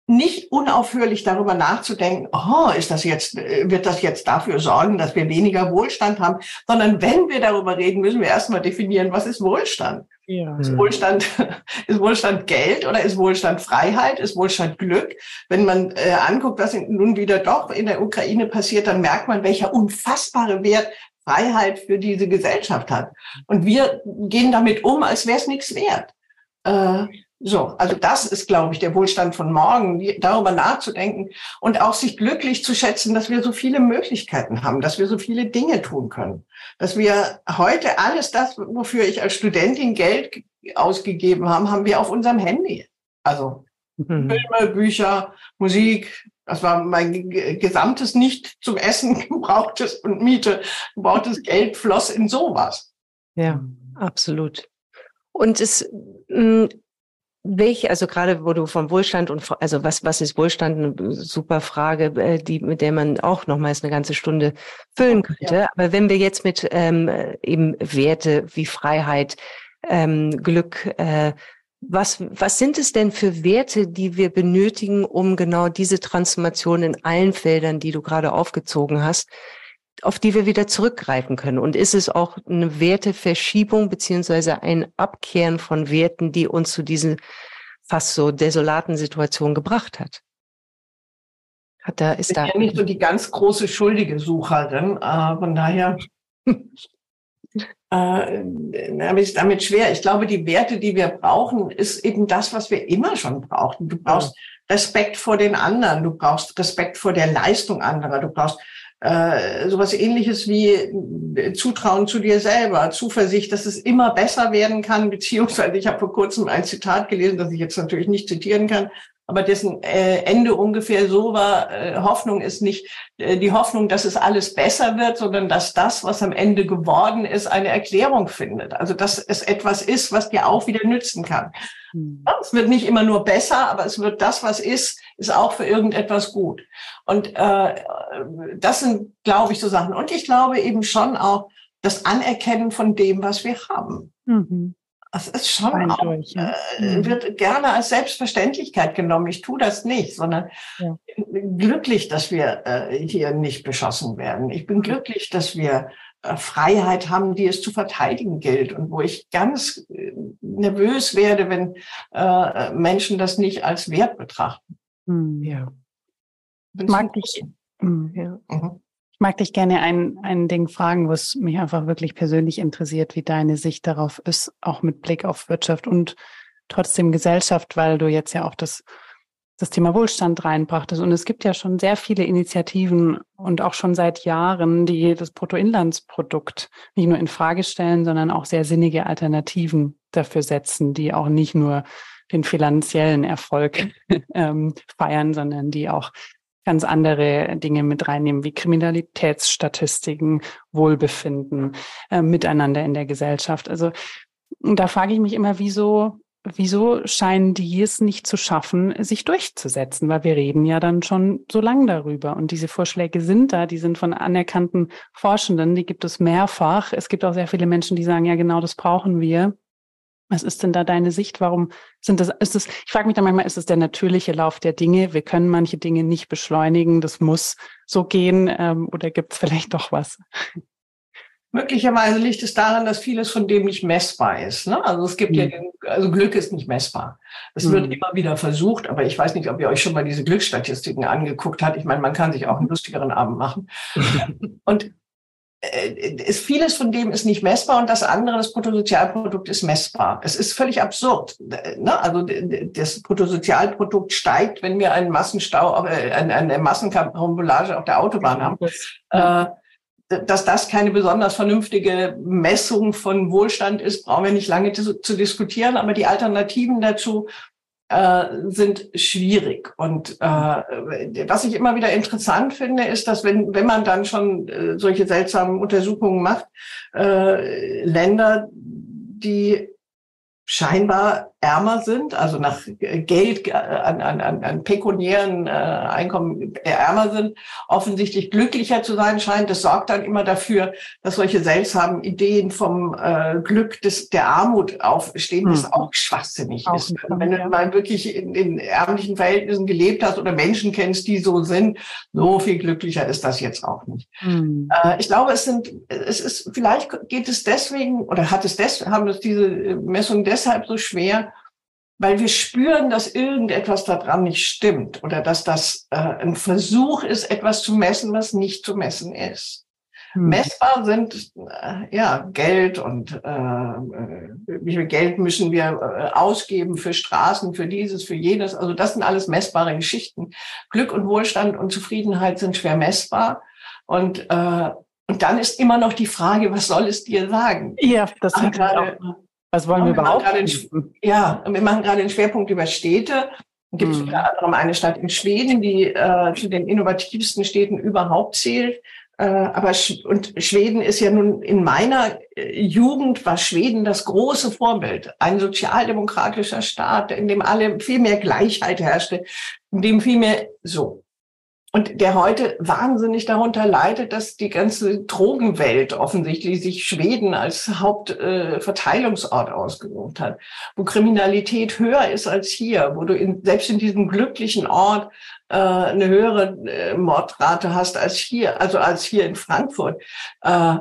nicht unaufhörlich darüber nachzudenken, oh, ist das jetzt, äh, wird das jetzt dafür sorgen, dass wir weniger Wohlstand haben, sondern wenn wir darüber reden, müssen wir erstmal definieren, was ist Wohlstand? Ja. Ist Wohlstand, ist Wohlstand Geld oder ist Wohlstand Freiheit? Ist Wohlstand Glück? Wenn man äh, anguckt, was nun wieder doch in der Ukraine passiert, dann merkt man, welcher unfassbare Wert Freiheit für diese Gesellschaft hat. Und wir gehen damit um, als wäre es nichts wert. Äh, so, also das ist, glaube ich, der Wohlstand von morgen, darüber nachzudenken und auch sich glücklich zu schätzen, dass wir so viele Möglichkeiten haben, dass wir so viele Dinge tun können, dass wir heute alles das, wofür ich als Studentin Geld ausgegeben habe, haben wir auf unserem Handy. Also mhm. Filme, Bücher, Musik. Das war mein gesamtes nicht zum Essen gebrauchtes und Miete gebrauchtes Geld floss in sowas. Ja, absolut. Und es welche, also gerade wo du vom Wohlstand und also was was ist Wohlstand, eine super Frage, äh, die mit der man auch nochmals eine ganze Stunde füllen könnte. Ja. Aber wenn wir jetzt mit ähm, eben Werte wie Freiheit, ähm, Glück, äh, was was sind es denn für Werte, die wir benötigen, um genau diese Transformation in allen Feldern, die du gerade aufgezogen hast, auf die wir wieder zurückgreifen können? Und ist es auch eine Werteverschiebung beziehungsweise ein Abkehren von Werten, die uns zu diesen fast so desolaten Situationen gebracht hat? Hat da, ist ich bin da ja nicht so die ganz große schuldige Sucherin, äh, von daher äh, habe ich damit schwer. Ich glaube, die Werte, die wir brauchen, ist eben das, was wir immer schon brauchten. Du brauchst Respekt vor den anderen, du brauchst Respekt vor der Leistung anderer, du brauchst äh, sowas ähnliches wie äh, Zutrauen zu dir selber, Zuversicht, dass es immer besser werden kann, beziehungsweise ich habe vor kurzem ein Zitat gelesen, das ich jetzt natürlich nicht zitieren kann, aber dessen äh, Ende ungefähr so war, äh, Hoffnung ist nicht äh, die Hoffnung, dass es alles besser wird, sondern dass das, was am Ende geworden ist, eine Erklärung findet. Also dass es etwas ist, was dir auch wieder nützen kann. Mhm. Es wird nicht immer nur besser, aber es wird das, was ist, ist auch für irgendetwas gut. Und äh, das sind, glaube ich, so Sachen. Und ich glaube eben schon auch das Anerkennen von dem, was wir haben. Mhm. Das ist schon auch, durch, ja. äh, mhm. wird gerne als Selbstverständlichkeit genommen. Ich tue das nicht, sondern ja. glücklich, dass wir äh, hier nicht beschossen werden. Ich bin glücklich, dass wir äh, Freiheit haben, die es zu verteidigen gilt und wo ich ganz äh, nervös werde, wenn äh, Menschen das nicht als Wert betrachten. Mhm. Ja. Mag dich, hm, ja. Mhm. Ich mag dich gerne ein, ein Ding fragen, was mich einfach wirklich persönlich interessiert, wie deine Sicht darauf ist, auch mit Blick auf Wirtschaft und trotzdem Gesellschaft, weil du jetzt ja auch das, das Thema Wohlstand reinbrachtest. Und es gibt ja schon sehr viele Initiativen und auch schon seit Jahren, die das Bruttoinlandsprodukt nicht nur in Frage stellen, sondern auch sehr sinnige Alternativen dafür setzen, die auch nicht nur den finanziellen Erfolg ähm, feiern, sondern die auch ganz andere Dinge mit reinnehmen, wie Kriminalitätsstatistiken, Wohlbefinden, äh, Miteinander in der Gesellschaft. Also da frage ich mich immer, wieso, wieso scheinen die es nicht zu schaffen, sich durchzusetzen? Weil wir reden ja dann schon so lange darüber. Und diese Vorschläge sind da, die sind von anerkannten Forschenden, die gibt es mehrfach. Es gibt auch sehr viele Menschen, die sagen, ja, genau das brauchen wir. Was ist denn da deine Sicht? Warum sind das, ist es, ich frage mich dann manchmal, ist es der natürliche Lauf der Dinge? Wir können manche Dinge nicht beschleunigen, das muss so gehen, ähm, oder gibt es vielleicht doch was? Möglicherweise liegt es daran, dass vieles von dem nicht messbar ist. Ne? Also es gibt mhm. ja, den, also Glück ist nicht messbar. Es mhm. wird immer wieder versucht, aber ich weiß nicht, ob ihr euch schon mal diese Glücksstatistiken angeguckt habt. Ich meine, man kann sich auch einen lustigeren Abend machen. Und ist vieles von dem ist nicht messbar und das andere, das Bruttosozialprodukt, ist messbar. Es ist völlig absurd. Ne? Also das Bruttosozialprodukt steigt, wenn wir einen Massenstau, äh, eine Massenkarambolage auf der Autobahn haben. Äh, dass das keine besonders vernünftige Messung von Wohlstand ist, brauchen wir nicht lange zu, zu diskutieren. Aber die Alternativen dazu äh, sind schwierig. Und äh, was ich immer wieder interessant finde, ist, dass wenn, wenn man dann schon äh, solche seltsamen Untersuchungen macht, äh, Länder, die scheinbar ärmer sind, also nach Geld, äh, an, an, an pekuniären äh, Einkommen ärmer sind, offensichtlich glücklicher zu sein scheint. Das sorgt dann immer dafür, dass solche seltsamen Ideen vom äh, Glück des, der Armut aufstehen, das hm. auch schwachsinnig auch ist. Wenn du mal wirklich in, in ärmlichen Verhältnissen gelebt hast oder Menschen kennst, die so sind, so viel glücklicher ist das jetzt auch nicht. Hm. Äh, ich glaube, es sind, es ist, vielleicht geht es deswegen oder hat es des, haben es diese Messungen deshalb so schwer, weil wir spüren, dass irgendetwas daran nicht stimmt oder dass das äh, ein Versuch ist, etwas zu messen, was nicht zu messen ist. Hm. Messbar sind äh, ja Geld und äh, äh wie viel Geld müssen wir äh, ausgeben für Straßen, für dieses, für jenes. Also das sind alles messbare Geschichten. Glück und Wohlstand und Zufriedenheit sind schwer messbar und äh, und dann ist immer noch die Frage, was soll es dir sagen? Ja, das hat gerade was wollen wir, wir überhaupt? In, ja, wir machen gerade den Schwerpunkt über Städte. Es gibt mhm. unter anderem eine Stadt in Schweden, die äh, zu den innovativsten Städten überhaupt zählt. Äh, aber Sch und Schweden ist ja nun in meiner äh, Jugend war Schweden das große Vorbild. Ein sozialdemokratischer Staat, in dem alle viel mehr Gleichheit herrschte, in dem viel mehr so und der heute wahnsinnig darunter leidet, dass die ganze Drogenwelt offensichtlich sich Schweden als Hauptverteilungsort äh, ausgesucht hat, wo Kriminalität höher ist als hier, wo du in, selbst in diesem glücklichen Ort äh, eine höhere äh, Mordrate hast als hier, also als hier in Frankfurt. Äh,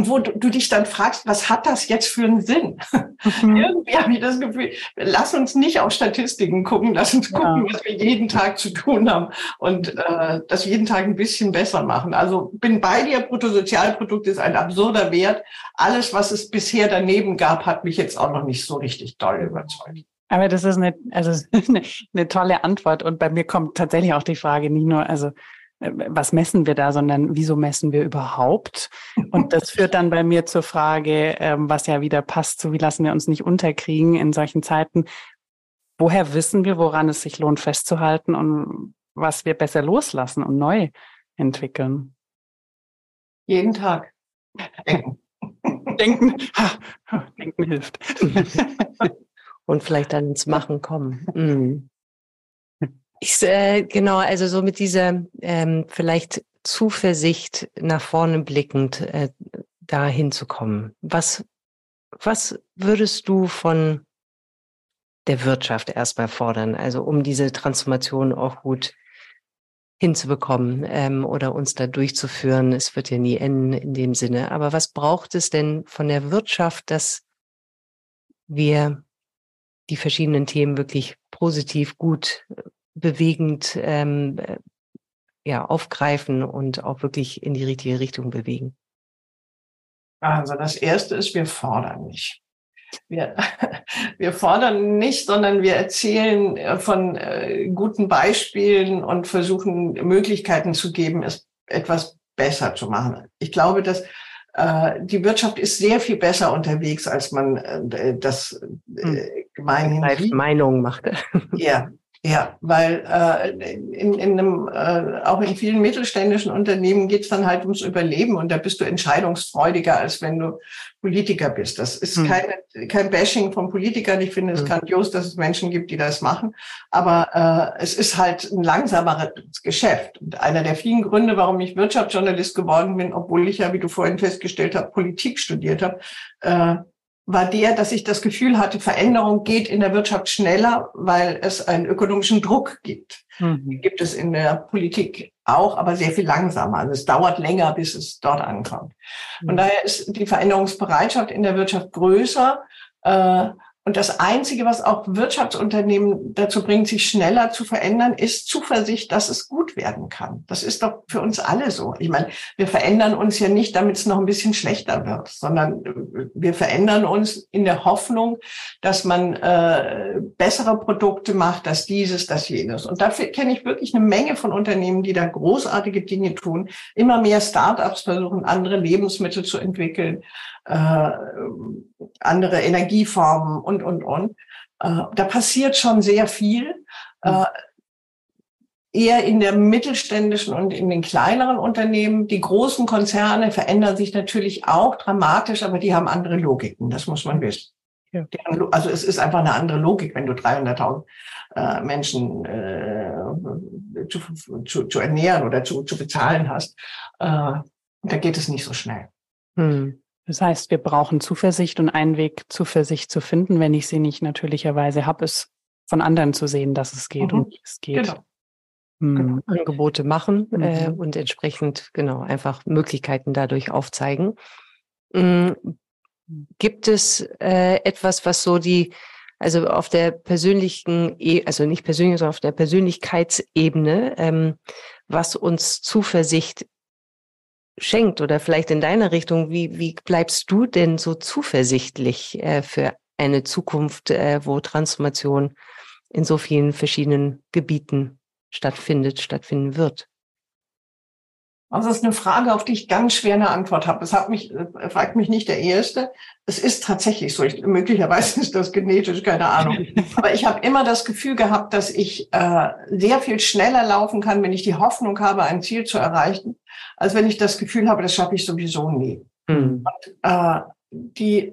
und wo du, du, dich dann fragst, was hat das jetzt für einen Sinn? Mhm. Irgendwie habe ich das Gefühl, lass uns nicht auf Statistiken gucken, lass uns gucken, ja. was wir jeden Tag zu tun haben und äh, das jeden Tag ein bisschen besser machen. Also bin bei dir, Bruttosozialprodukt ist ein absurder Wert. Alles, was es bisher daneben gab, hat mich jetzt auch noch nicht so richtig doll überzeugt. Aber das ist eine, also eine, eine tolle Antwort. Und bei mir kommt tatsächlich auch die Frage, nicht nur, also was messen wir da, sondern wieso messen wir überhaupt? Und das führt dann bei mir zur Frage, ähm, was ja wieder passt, so wie lassen wir uns nicht unterkriegen in solchen Zeiten. Woher wissen wir, woran es sich lohnt festzuhalten und was wir besser loslassen und neu entwickeln? Jeden Tag. Denken. Denken, ha, Denken hilft. und vielleicht dann ins Machen kommen. Mhm. Ich, äh, genau, also so mit dieser ähm, vielleicht Zuversicht nach vorne blickend äh, da hinzukommen. Was, was würdest du von der Wirtschaft erstmal fordern, also um diese Transformation auch gut hinzubekommen ähm, oder uns da durchzuführen. Es wird ja nie enden in dem Sinne. Aber was braucht es denn von der Wirtschaft, dass wir die verschiedenen Themen wirklich positiv, gut, bewegend ähm, äh, ja, aufgreifen und auch wirklich in die richtige Richtung bewegen? Also das Erste ist, wir fordern nicht. Wir, wir fordern nicht, sondern wir erzählen äh, von äh, guten Beispielen und versuchen Möglichkeiten zu geben, es etwas besser zu machen. Ich glaube, dass äh, die Wirtschaft ist sehr viel besser unterwegs, als man äh, das äh, hm. gemeinhin Meinung macht. Ja, ja, weil äh, in, in einem, äh, auch in vielen mittelständischen Unternehmen geht es dann halt ums Überleben und da bist du entscheidungsfreudiger, als wenn du Politiker bist. Das ist hm. keine, kein Bashing von Politikern. Ich finde es hm. grandios, dass es Menschen gibt, die das machen. Aber äh, es ist halt ein langsameres Geschäft. Und einer der vielen Gründe, warum ich Wirtschaftsjournalist geworden bin, obwohl ich ja, wie du vorhin festgestellt hast, Politik studiert habe, äh, war der, dass ich das Gefühl hatte, Veränderung geht in der Wirtschaft schneller, weil es einen ökonomischen Druck gibt. Mhm. Gibt es in der Politik auch, aber sehr viel langsamer. Also es dauert länger, bis es dort ankommt. Von mhm. daher ist die Veränderungsbereitschaft in der Wirtschaft größer. Äh, und das Einzige, was auch Wirtschaftsunternehmen dazu bringt, sich schneller zu verändern, ist Zuversicht, dass es gut werden kann. Das ist doch für uns alle so. Ich meine, wir verändern uns ja nicht, damit es noch ein bisschen schlechter wird, sondern wir verändern uns in der Hoffnung, dass man äh, bessere Produkte macht, dass dieses, dass jenes. Und dafür kenne ich wirklich eine Menge von Unternehmen, die da großartige Dinge tun. Immer mehr Startups versuchen, andere Lebensmittel zu entwickeln äh, andere Energieformen und, und, und. Äh, da passiert schon sehr viel. Äh, eher in der mittelständischen und in den kleineren Unternehmen. Die großen Konzerne verändern sich natürlich auch dramatisch, aber die haben andere Logiken. Das muss man wissen. Ja. Also es ist einfach eine andere Logik, wenn du 300.000 äh, Menschen äh, zu, zu, zu ernähren oder zu, zu bezahlen hast. Äh, da geht es nicht so schnell. Hm. Das heißt, wir brauchen Zuversicht und einen Weg, Zuversicht zu finden, wenn ich sie nicht natürlicherweise habe, ist von anderen zu sehen, dass es geht mhm. und wie es geht. Genau. Hm. Genau. Angebote machen mhm. äh, und entsprechend genau einfach Möglichkeiten dadurch aufzeigen. Mhm. Gibt es äh, etwas, was so die, also auf der persönlichen, e also nicht persönlich, sondern auf der Persönlichkeitsebene, ähm, was uns Zuversicht schenkt oder vielleicht in deiner Richtung, wie, wie bleibst du denn so zuversichtlich äh, für eine Zukunft, äh, wo Transformation in so vielen verschiedenen Gebieten stattfindet, stattfinden wird? Also das ist eine Frage, auf die ich ganz schwer eine Antwort habe. Es hat mich, äh, fragt mich nicht der Erste. Es ist tatsächlich so. Ich, möglicherweise ist das genetisch, keine Ahnung. Aber ich habe immer das Gefühl gehabt, dass ich äh, sehr viel schneller laufen kann, wenn ich die Hoffnung habe, ein Ziel zu erreichen, als wenn ich das Gefühl habe, das schaffe ich sowieso nie. Mhm. Und, äh, die,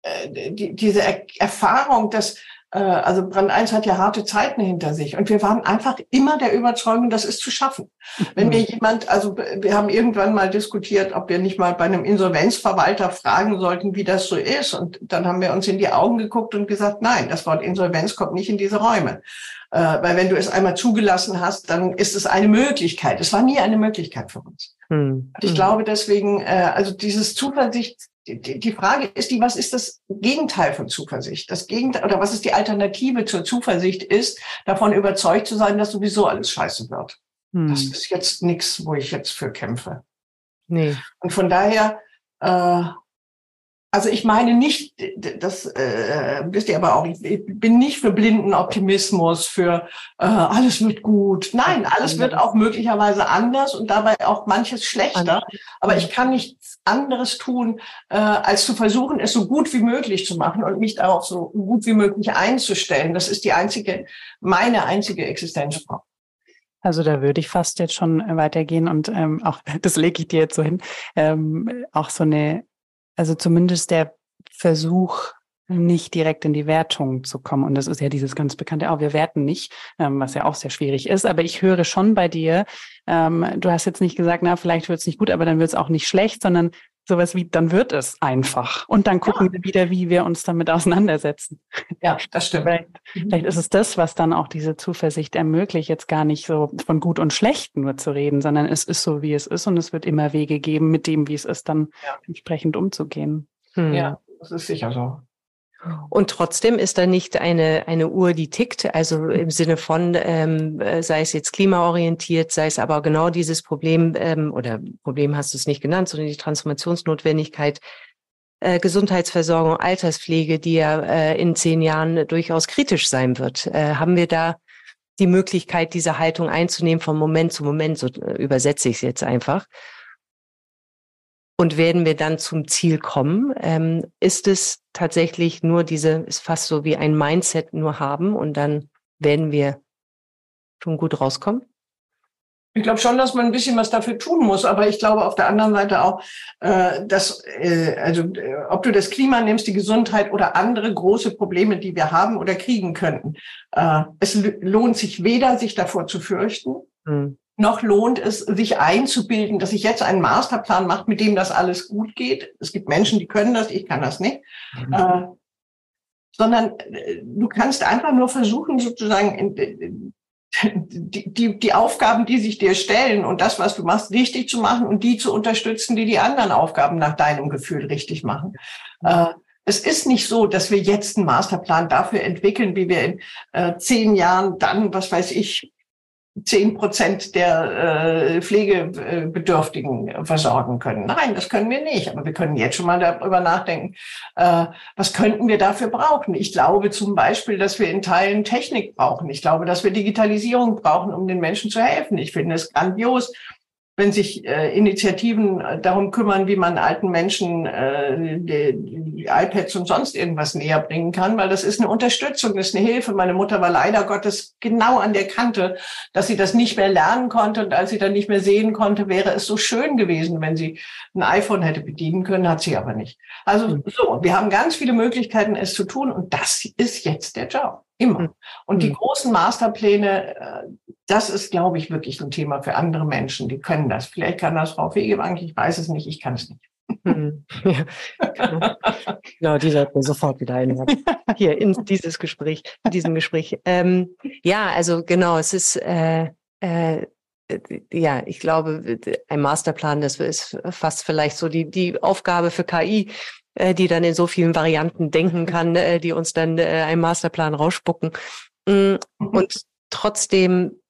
äh, die, diese er Erfahrung, dass also Brand 1 hat ja harte Zeiten hinter sich und wir waren einfach immer der Überzeugung, das ist zu schaffen. Wenn mir jemand, also wir haben irgendwann mal diskutiert, ob wir nicht mal bei einem Insolvenzverwalter fragen sollten, wie das so ist. Und dann haben wir uns in die Augen geguckt und gesagt, nein, das Wort Insolvenz kommt nicht in diese Räume. Äh, weil wenn du es einmal zugelassen hast, dann ist es eine Möglichkeit. Es war nie eine Möglichkeit für uns. Hm. Ich hm. glaube deswegen, äh, also dieses Zuversicht, die, Frage ist die, was ist das Gegenteil von Zuversicht? Das Gegenteil, oder was ist die Alternative zur Zuversicht ist, davon überzeugt zu sein, dass sowieso alles scheiße wird. Hm. Das ist jetzt nichts, wo ich jetzt für kämpfe. Nee. Und von daher, äh, also ich meine nicht, das äh, wisst ihr aber auch, ich, bin nicht für blinden Optimismus, für äh, alles wird gut. Nein, alles wird auch möglicherweise anders und dabei auch manches schlechter. Aber ich kann nichts anderes tun, äh, als zu versuchen, es so gut wie möglich zu machen und mich darauf so gut wie möglich einzustellen. Das ist die einzige, meine einzige Existenzform. Also da würde ich fast jetzt schon weitergehen und ähm, auch, das lege ich dir jetzt so hin, ähm, auch so eine also zumindest der Versuch, nicht direkt in die Wertung zu kommen. Und das ist ja dieses ganz bekannte, auch wir werten nicht, ähm, was ja auch sehr schwierig ist. Aber ich höre schon bei dir, ähm, du hast jetzt nicht gesagt, na, vielleicht wird es nicht gut, aber dann wird es auch nicht schlecht, sondern sowas wie, dann wird es einfach. Und dann gucken ja. wir wieder, wie wir uns damit auseinandersetzen. Ja, das stimmt. Vielleicht, mhm. vielleicht, ist es das, was dann auch diese Zuversicht ermöglicht, jetzt gar nicht so von gut und schlecht nur zu reden, sondern es ist so, wie es ist und es wird immer Wege geben, mit dem, wie es ist, dann ja. entsprechend umzugehen. Hm. Ja, das ist sicher so. Und trotzdem ist da nicht eine, eine Uhr, die tickt, also im Sinne von, ähm, sei es jetzt klimaorientiert, sei es aber genau dieses Problem, ähm, oder Problem hast du es nicht genannt, sondern die Transformationsnotwendigkeit, äh, Gesundheitsversorgung, Alterspflege, die ja äh, in zehn Jahren durchaus kritisch sein wird. Äh, haben wir da die Möglichkeit, diese Haltung einzunehmen von Moment zu Moment, so äh, übersetze ich es jetzt einfach. Und werden wir dann zum Ziel kommen? Ähm, ist es tatsächlich nur diese, ist fast so wie ein Mindset nur haben und dann werden wir schon gut rauskommen? Ich glaube schon, dass man ein bisschen was dafür tun muss, aber ich glaube auf der anderen Seite auch, äh, dass, äh, also äh, ob du das Klima nimmst, die Gesundheit oder andere große Probleme, die wir haben oder kriegen könnten, es lohnt sich weder, sich davor zu fürchten, hm noch lohnt es, sich einzubilden, dass ich jetzt einen Masterplan mache, mit dem das alles gut geht. Es gibt Menschen, die können das, ich kann das nicht. Mhm. Äh, sondern äh, du kannst einfach nur versuchen, sozusagen die, die, die Aufgaben, die sich dir stellen und das, was du machst, richtig zu machen und die zu unterstützen, die die anderen Aufgaben nach deinem Gefühl richtig machen. Äh, es ist nicht so, dass wir jetzt einen Masterplan dafür entwickeln, wie wir in äh, zehn Jahren dann, was weiß ich, zehn Prozent der äh, Pflegebedürftigen versorgen können. Nein, das können wir nicht. Aber wir können jetzt schon mal darüber nachdenken, äh, was könnten wir dafür brauchen. Ich glaube zum Beispiel, dass wir in Teilen Technik brauchen. Ich glaube, dass wir Digitalisierung brauchen, um den Menschen zu helfen. Ich finde es grandios, wenn sich äh, Initiativen äh, darum kümmern, wie man alten Menschen äh, die, die iPads und sonst irgendwas näher bringen kann, weil das ist eine Unterstützung, das ist eine Hilfe. Meine Mutter war leider Gottes genau an der Kante, dass sie das nicht mehr lernen konnte und als sie dann nicht mehr sehen konnte, wäre es so schön gewesen, wenn sie ein iPhone hätte bedienen können, hat sie aber nicht. Also hm. so, wir haben ganz viele Möglichkeiten, es zu tun und das ist jetzt der Job. Immer. Hm. Und die hm. großen Masterpläne, äh, das ist, glaube ich, wirklich ein Thema für andere Menschen. Die können das. Vielleicht kann das Frau Fegebank, ich weiß es nicht, ich kann es nicht. Hm. Ja, genau. die sollten wir sofort wieder einladen. Hier in dieses Gespräch, in diesem Gespräch. Ähm, ja, also genau, es ist äh, äh, ja, ich glaube, ein Masterplan, das ist fast vielleicht so die, die Aufgabe für KI, äh, die dann in so vielen Varianten denken kann, äh, die uns dann äh, einen Masterplan rausspucken. Mm. Und trotzdem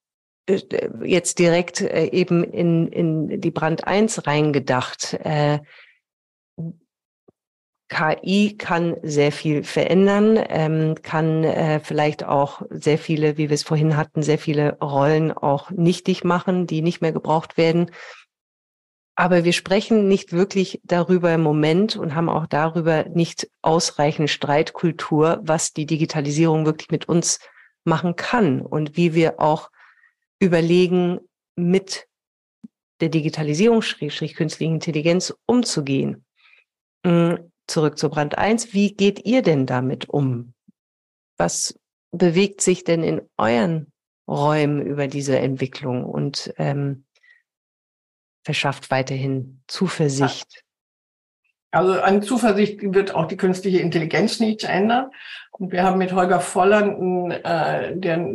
jetzt direkt äh, eben in, in die Brand 1 reingedacht. Äh, KI kann sehr viel verändern, ähm, kann äh, vielleicht auch sehr viele, wie wir es vorhin hatten, sehr viele Rollen auch nichtig machen, die nicht mehr gebraucht werden. Aber wir sprechen nicht wirklich darüber im Moment und haben auch darüber nicht ausreichend Streitkultur, was die Digitalisierung wirklich mit uns machen kann und wie wir auch überlegen, mit der Digitalisierung, Schrägstrich künstliche Intelligenz umzugehen. Mm, zurück zu Brand 1. Wie geht ihr denn damit um? Was bewegt sich denn in euren Räumen über diese Entwicklung und ähm, verschafft weiterhin Zuversicht? Also an Zuversicht wird auch die künstliche Intelligenz nichts ändern. Und wir haben mit Holger Volland, äh, der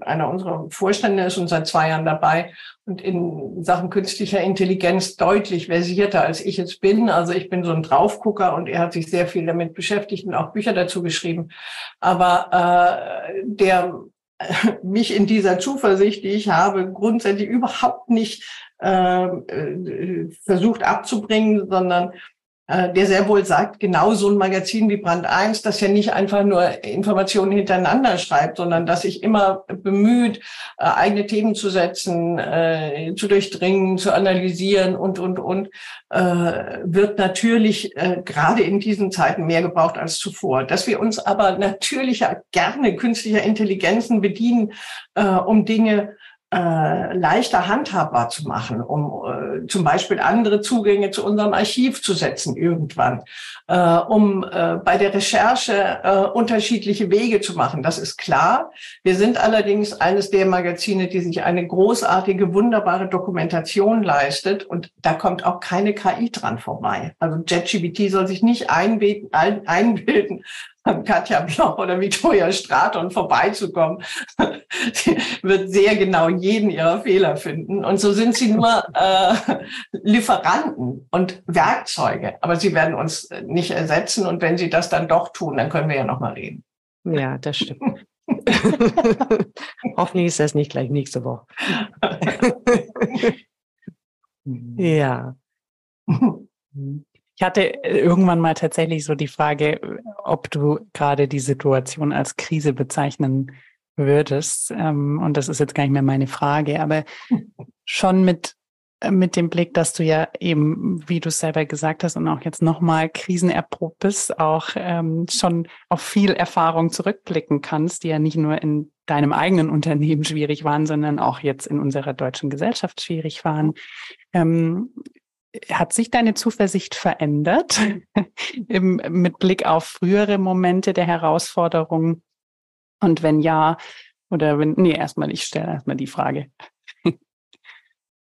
einer unserer Vorstände ist und seit zwei Jahren dabei und in Sachen künstlicher Intelligenz deutlich versierter als ich jetzt bin. Also ich bin so ein Draufgucker und er hat sich sehr viel damit beschäftigt und auch Bücher dazu geschrieben. Aber äh, der mich in dieser Zuversicht, die ich habe, grundsätzlich überhaupt nicht äh, äh versucht abzubringen, sondern der sehr wohl sagt, genau so ein Magazin wie Brand 1, das ja nicht einfach nur Informationen hintereinander schreibt, sondern das sich immer bemüht, äh, eigene Themen zu setzen, äh, zu durchdringen, zu analysieren und, und, und, wird natürlich gerade in diesen Zeiten mehr gebraucht als zuvor. Dass wir uns aber natürlich gerne künstlicher Intelligenzen bedienen, um Dinge äh, leichter handhabbar zu machen, um äh, zum Beispiel andere Zugänge zu unserem Archiv zu setzen irgendwann, äh, um äh, bei der Recherche äh, unterschiedliche Wege zu machen. Das ist klar. Wir sind allerdings eines der Magazine, die sich eine großartige, wunderbare Dokumentation leistet und da kommt auch keine KI dran vorbei. Also JetGPT soll sich nicht einbilden, einbilden an Katja Bloch oder Victoria Straton vorbeizukommen. sie wird sehr genau jeden ihrer Fehler finden. Und so sind sie nur äh, Lieferanten und Werkzeuge. Aber sie werden uns nicht ersetzen. Und wenn sie das dann doch tun, dann können wir ja noch mal reden. Ja, das stimmt. Hoffentlich ist das nicht gleich nächste Woche. ja. Ich hatte irgendwann mal tatsächlich so die Frage, ob du gerade die Situation als Krise bezeichnen würdest. Ähm, und das ist jetzt gar nicht mehr meine Frage, aber schon mit, äh, mit dem Blick, dass du ja eben, wie du selber gesagt hast und auch jetzt nochmal krisenerprobt bist, auch ähm, schon auf viel Erfahrung zurückblicken kannst, die ja nicht nur in deinem eigenen Unternehmen schwierig waren, sondern auch jetzt in unserer deutschen Gesellschaft schwierig waren. Ähm, hat sich deine Zuversicht verändert Im, mit Blick auf frühere Momente der Herausforderung? Und wenn ja, oder wenn, nee, erstmal, ich stelle erstmal die Frage.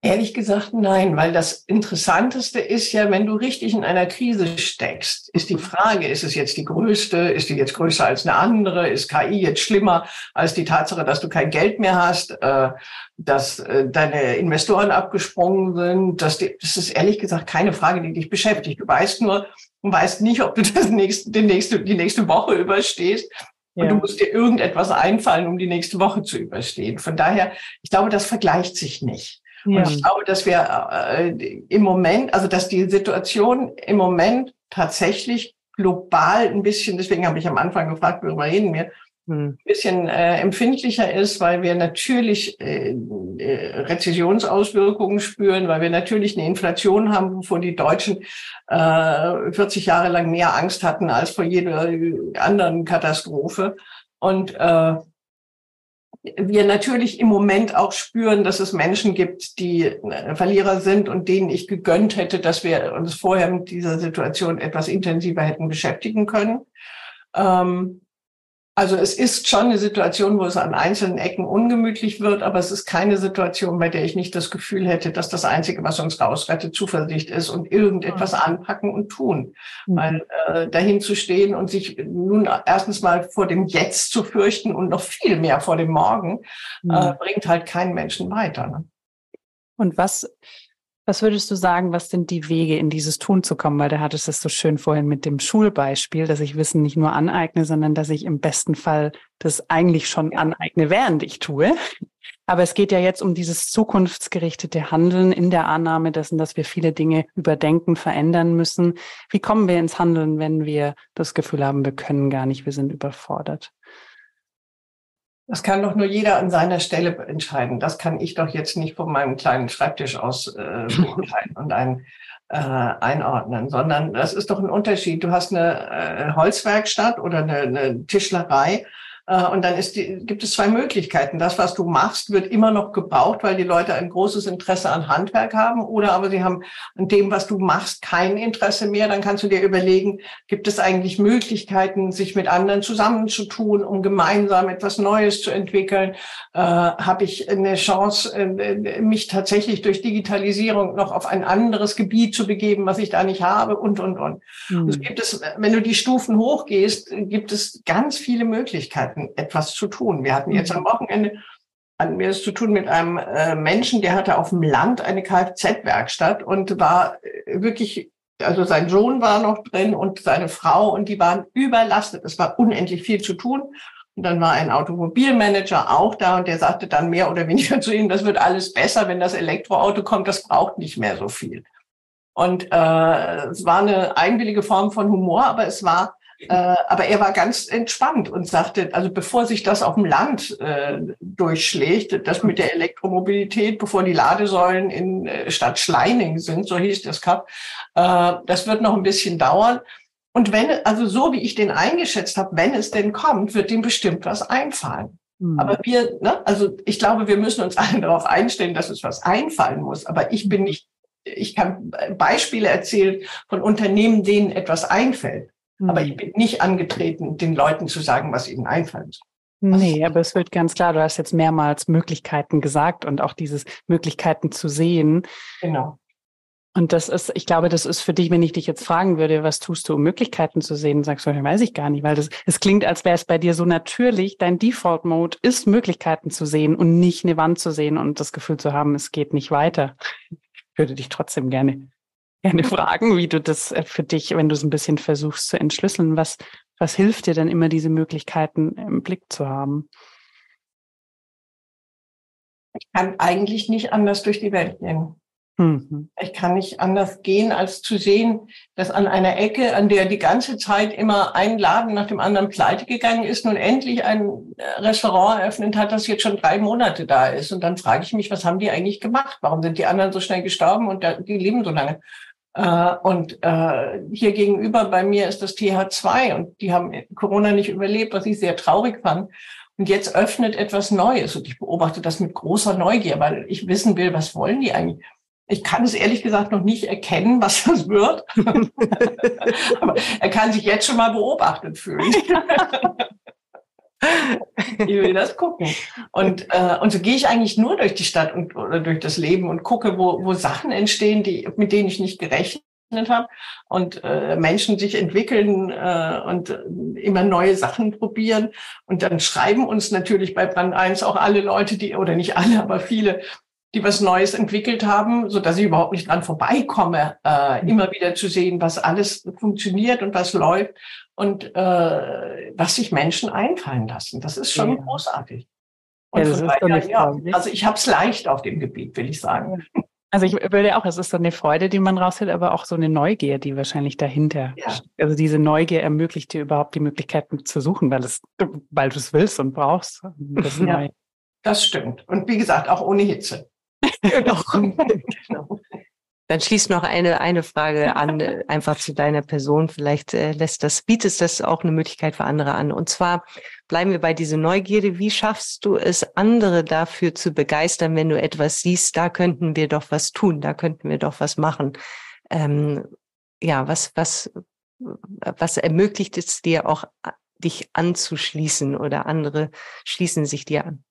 Ehrlich gesagt, nein, weil das Interessanteste ist ja, wenn du richtig in einer Krise steckst, ist die Frage, ist es jetzt die größte, ist die jetzt größer als eine andere, ist KI jetzt schlimmer als die Tatsache, dass du kein Geld mehr hast, äh, dass äh, deine Investoren abgesprungen sind, dass die, das ist ehrlich gesagt keine Frage, die dich beschäftigt. Du weißt nur, du weißt nicht, ob du das nächste, die nächste, die nächste Woche überstehst. Und ja. du musst dir irgendetwas einfallen, um die nächste Woche zu überstehen. Von daher, ich glaube, das vergleicht sich nicht. Ja. Und ich glaube, dass wir äh, im Moment, also dass die Situation im Moment tatsächlich global ein bisschen, deswegen habe ich am Anfang gefragt, worüber reden wir, hm. ein bisschen äh, empfindlicher ist, weil wir natürlich äh, äh, Rezessionsauswirkungen spüren, weil wir natürlich eine Inflation haben, wovor die Deutschen äh, 40 Jahre lang mehr Angst hatten als vor jeder anderen Katastrophe. Und äh, wir natürlich im Moment auch spüren, dass es Menschen gibt, die äh, Verlierer sind und denen ich gegönnt hätte, dass wir uns vorher mit dieser Situation etwas intensiver hätten beschäftigen können. Ähm, also es ist schon eine Situation, wo es an einzelnen Ecken ungemütlich wird, aber es ist keine Situation, bei der ich nicht das Gefühl hätte, dass das Einzige, was uns rausrettet, Zuversicht ist und irgendetwas anpacken und tun. Mhm. Weil äh, dahin zu stehen und sich nun erstens mal vor dem Jetzt zu fürchten und noch viel mehr vor dem Morgen, mhm. äh, bringt halt keinen Menschen weiter. Ne? Und was was würdest du sagen, was sind die Wege, in dieses Tun zu kommen? Weil da hattest du es so schön vorhin mit dem Schulbeispiel, dass ich Wissen nicht nur aneigne, sondern dass ich im besten Fall das eigentlich schon aneigne, während ich tue. Aber es geht ja jetzt um dieses zukunftsgerichtete Handeln in der Annahme dessen, dass wir viele Dinge überdenken, verändern müssen. Wie kommen wir ins Handeln, wenn wir das Gefühl haben, wir können gar nicht, wir sind überfordert? Das kann doch nur jeder an seiner Stelle entscheiden. Das kann ich doch jetzt nicht von meinem kleinen Schreibtisch aus äh, und ein, äh, einordnen, sondern das ist doch ein Unterschied. Du hast eine äh, Holzwerkstatt oder eine, eine Tischlerei und dann ist die, gibt es zwei Möglichkeiten. Das, was du machst, wird immer noch gebraucht, weil die Leute ein großes Interesse an Handwerk haben. Oder aber sie haben an dem, was du machst, kein Interesse mehr. Dann kannst du dir überlegen, gibt es eigentlich Möglichkeiten, sich mit anderen zusammenzutun, um gemeinsam etwas Neues zu entwickeln? Äh, Habe ich eine Chance, äh, mich tatsächlich durch Digitalisierung noch auf ein anderes Gebiet zu begeben, was ich da nicht habe? Und, und, und. Mhm. Also gibt es, wenn du die Stufen hochgehst, gibt es ganz viele Möglichkeiten hatten etwas zu tun. Wir hatten jetzt am mhm. Wochenende hatten wir es zu tun mit einem äh, Menschen, der hatte auf dem Land eine Kfz-Werkstatt und war äh, wirklich, also sein Sohn war noch drin und seine Frau und die waren überlastet. Es war unendlich viel zu tun. Und dann war ein Automobilmanager auch da und der sagte dann mehr oder weniger zu ihm, das wird alles besser, wenn das Elektroauto kommt, das braucht nicht mehr so viel. Und äh, es war eine eigenwillige Form von Humor, aber es war aber er war ganz entspannt und sagte, also bevor sich das auf dem Land äh, durchschlägt, das mit der Elektromobilität, bevor die Ladesäulen in äh, Stadt Schleining sind, so hieß das Cup, äh, das wird noch ein bisschen dauern. Und wenn, also so wie ich den eingeschätzt habe, wenn es denn kommt, wird ihm bestimmt was einfallen. Mhm. Aber wir, ne, also ich glaube, wir müssen uns alle darauf einstellen, dass uns was einfallen muss. Aber ich bin nicht, ich kann Beispiele erzählen von Unternehmen, denen etwas einfällt. Mhm. Aber ich bin nicht angetreten, den Leuten zu sagen, was ihnen soll. Nee, aber es wird ganz klar, du hast jetzt mehrmals Möglichkeiten gesagt und auch dieses Möglichkeiten zu sehen. Genau. Und das ist, ich glaube, das ist für dich, wenn ich dich jetzt fragen würde, was tust du, um Möglichkeiten zu sehen, sagst du, weiß ich gar nicht, weil das, es klingt, als wäre es bei dir so natürlich, dein Default-Mode ist, Möglichkeiten zu sehen und nicht eine Wand zu sehen und das Gefühl zu haben, es geht nicht weiter. Ich würde dich trotzdem gerne, gerne fragen, wie du das äh, für dich, wenn du es ein bisschen versuchst zu entschlüsseln, was, was hilft dir denn immer, diese Möglichkeiten im Blick zu haben? Ich kann eigentlich nicht anders durch die Welt gehen. Mhm. Ich kann nicht anders gehen, als zu sehen, dass an einer Ecke, an der die ganze Zeit immer ein Laden nach dem anderen pleite gegangen ist, nun endlich ein äh, Restaurant eröffnet hat, das jetzt schon drei Monate da ist. Und dann frage ich mich, was haben die eigentlich gemacht? Warum sind die anderen so schnell gestorben und die leben so lange? Äh, und äh, hier gegenüber bei mir ist das TH2 und die haben Corona nicht überlebt, was ich sehr traurig fand. Und jetzt öffnet etwas Neues und ich beobachte das mit großer Neugier, weil ich wissen will, was wollen die eigentlich? Ich kann es ehrlich gesagt noch nicht erkennen, was das wird. Aber er kann sich jetzt schon mal beobachtet fühlen. ich will das gucken. Und, äh, und so gehe ich eigentlich nur durch die Stadt und oder durch das Leben und gucke, wo, wo Sachen entstehen, die, mit denen ich nicht gerechnet habe und äh, Menschen sich entwickeln äh, und immer neue Sachen probieren. Und dann schreiben uns natürlich bei Brand 1 auch alle Leute, die, oder nicht alle, aber viele, die was Neues entwickelt haben, so dass ich überhaupt nicht dran vorbeikomme, äh, mhm. immer wieder zu sehen, was alles funktioniert und was läuft und äh, was sich Menschen einfallen lassen. Das ist schon ja. großartig. Und ja, weiter, ja, also ich habe es leicht auf dem Gebiet, will ich sagen. Also ich würde auch, es ist so eine Freude, die man raushält, aber auch so eine Neugier, die wahrscheinlich dahinter. Ja. Also diese Neugier ermöglicht dir überhaupt die Möglichkeiten zu suchen, weil es, weil du es willst und brauchst. Das, ja, das stimmt. Und wie gesagt, auch ohne Hitze. genau. genau. Dann schließt noch eine, eine Frage an, äh, einfach zu deiner Person. Vielleicht äh, lässt das, bietet das auch eine Möglichkeit für andere an. Und zwar bleiben wir bei dieser Neugierde. Wie schaffst du es, andere dafür zu begeistern, wenn du etwas siehst, da könnten wir doch was tun, da könnten wir doch was machen? Ähm, ja, was, was, was ermöglicht es dir auch, dich anzuschließen oder andere schließen sich dir an?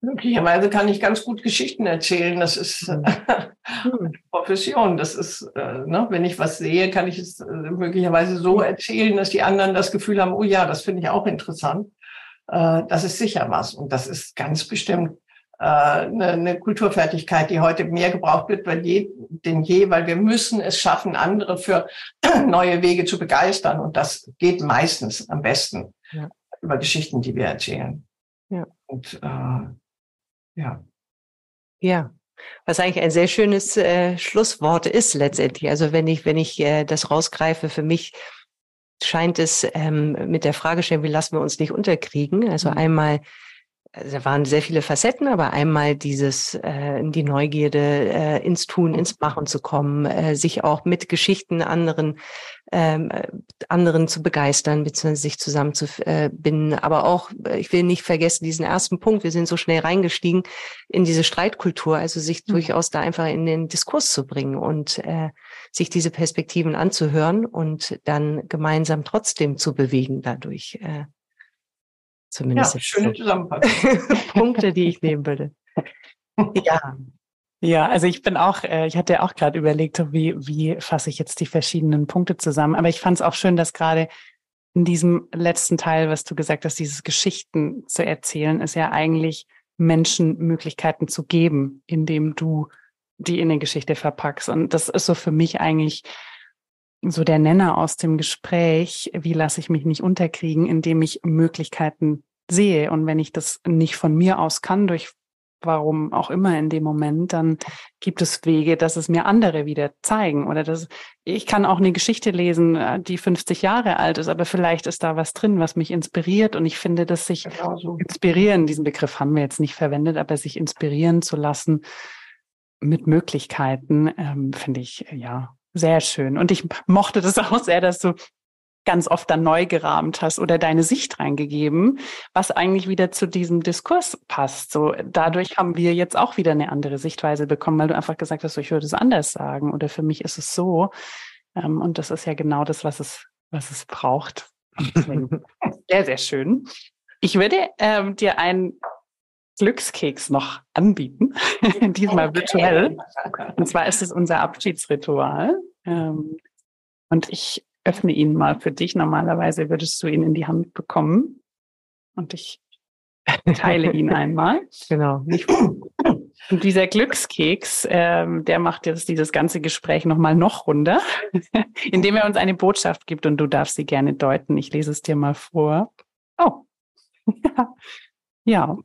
Möglicherweise kann ich ganz gut Geschichten erzählen. Das ist hm. eine Profession. Das ist, äh, ne, wenn ich was sehe, kann ich es äh, möglicherweise so erzählen, dass die anderen das Gefühl haben, oh ja, das finde ich auch interessant. Äh, das ist sicher was. Und das ist ganz bestimmt äh, eine, eine Kulturfertigkeit, die heute mehr gebraucht wird denn je, denn je, weil wir müssen es schaffen, andere für neue Wege zu begeistern. Und das geht meistens am besten ja. über Geschichten, die wir erzählen. Ja. Und äh, ja. Ja. Was eigentlich ein sehr schönes äh, Schlusswort ist letztendlich. Also wenn ich, wenn ich äh, das rausgreife, für mich scheint es ähm, mit der Fragestellung, wie lassen wir uns nicht unterkriegen? Also mhm. einmal also da waren sehr viele Facetten, aber einmal dieses, äh, die Neugierde, äh, ins Tun, ins Machen zu kommen, äh, sich auch mit Geschichten anderen, ähm, äh, anderen zu begeistern, beziehungsweise sich zusammenzubinden. Aber auch, äh, ich will nicht vergessen, diesen ersten Punkt, wir sind so schnell reingestiegen in diese Streitkultur, also sich mhm. durchaus da einfach in den Diskurs zu bringen und äh, sich diese Perspektiven anzuhören und dann gemeinsam trotzdem zu bewegen dadurch. Äh, Zumindest ja, schöne Zusammenfassung. Punkte, die ich nehmen würde. Ja. Ja, also ich bin auch, äh, ich hatte auch gerade überlegt, wie, wie fasse ich jetzt die verschiedenen Punkte zusammen. Aber ich fand es auch schön, dass gerade in diesem letzten Teil, was du gesagt hast, dieses Geschichten zu erzählen, ist ja eigentlich Menschen Möglichkeiten zu geben, indem du die in eine Geschichte verpackst. Und das ist so für mich eigentlich so der Nenner aus dem Gespräch, wie lasse ich mich nicht unterkriegen, indem ich Möglichkeiten sehe. Und wenn ich das nicht von mir aus kann, durch warum auch immer in dem Moment, dann gibt es Wege, dass es mir andere wieder zeigen. Oder dass ich kann auch eine Geschichte lesen, äh, die 50 Jahre alt ist, aber vielleicht ist da was drin, was mich inspiriert. Und ich finde, dass sich genau so. inspirieren, diesen Begriff haben wir jetzt nicht verwendet, aber sich inspirieren zu lassen mit Möglichkeiten, ähm, finde ich ja sehr schön. Und ich mochte das auch sehr, dass du ganz oft dann neu gerahmt hast oder deine Sicht reingegeben, was eigentlich wieder zu diesem Diskurs passt. So dadurch haben wir jetzt auch wieder eine andere Sichtweise bekommen, weil du einfach gesagt hast, ich würde es anders sagen oder für mich ist es so. Ähm, und das ist ja genau das, was es, was es braucht. sehr, sehr schön. Ich würde ähm, dir einen Glückskeks noch anbieten, diesmal virtuell. Und zwar ist es unser Abschiedsritual. Ähm, und ich öffne ihn mal für dich. Normalerweise würdest du ihn in die Hand bekommen. Und ich teile ihn einmal. Genau. Und dieser Glückskeks, ähm, der macht jetzt dieses ganze Gespräch nochmal noch runder, indem er uns eine Botschaft gibt und du darfst sie gerne deuten. Ich lese es dir mal vor. Oh. ja.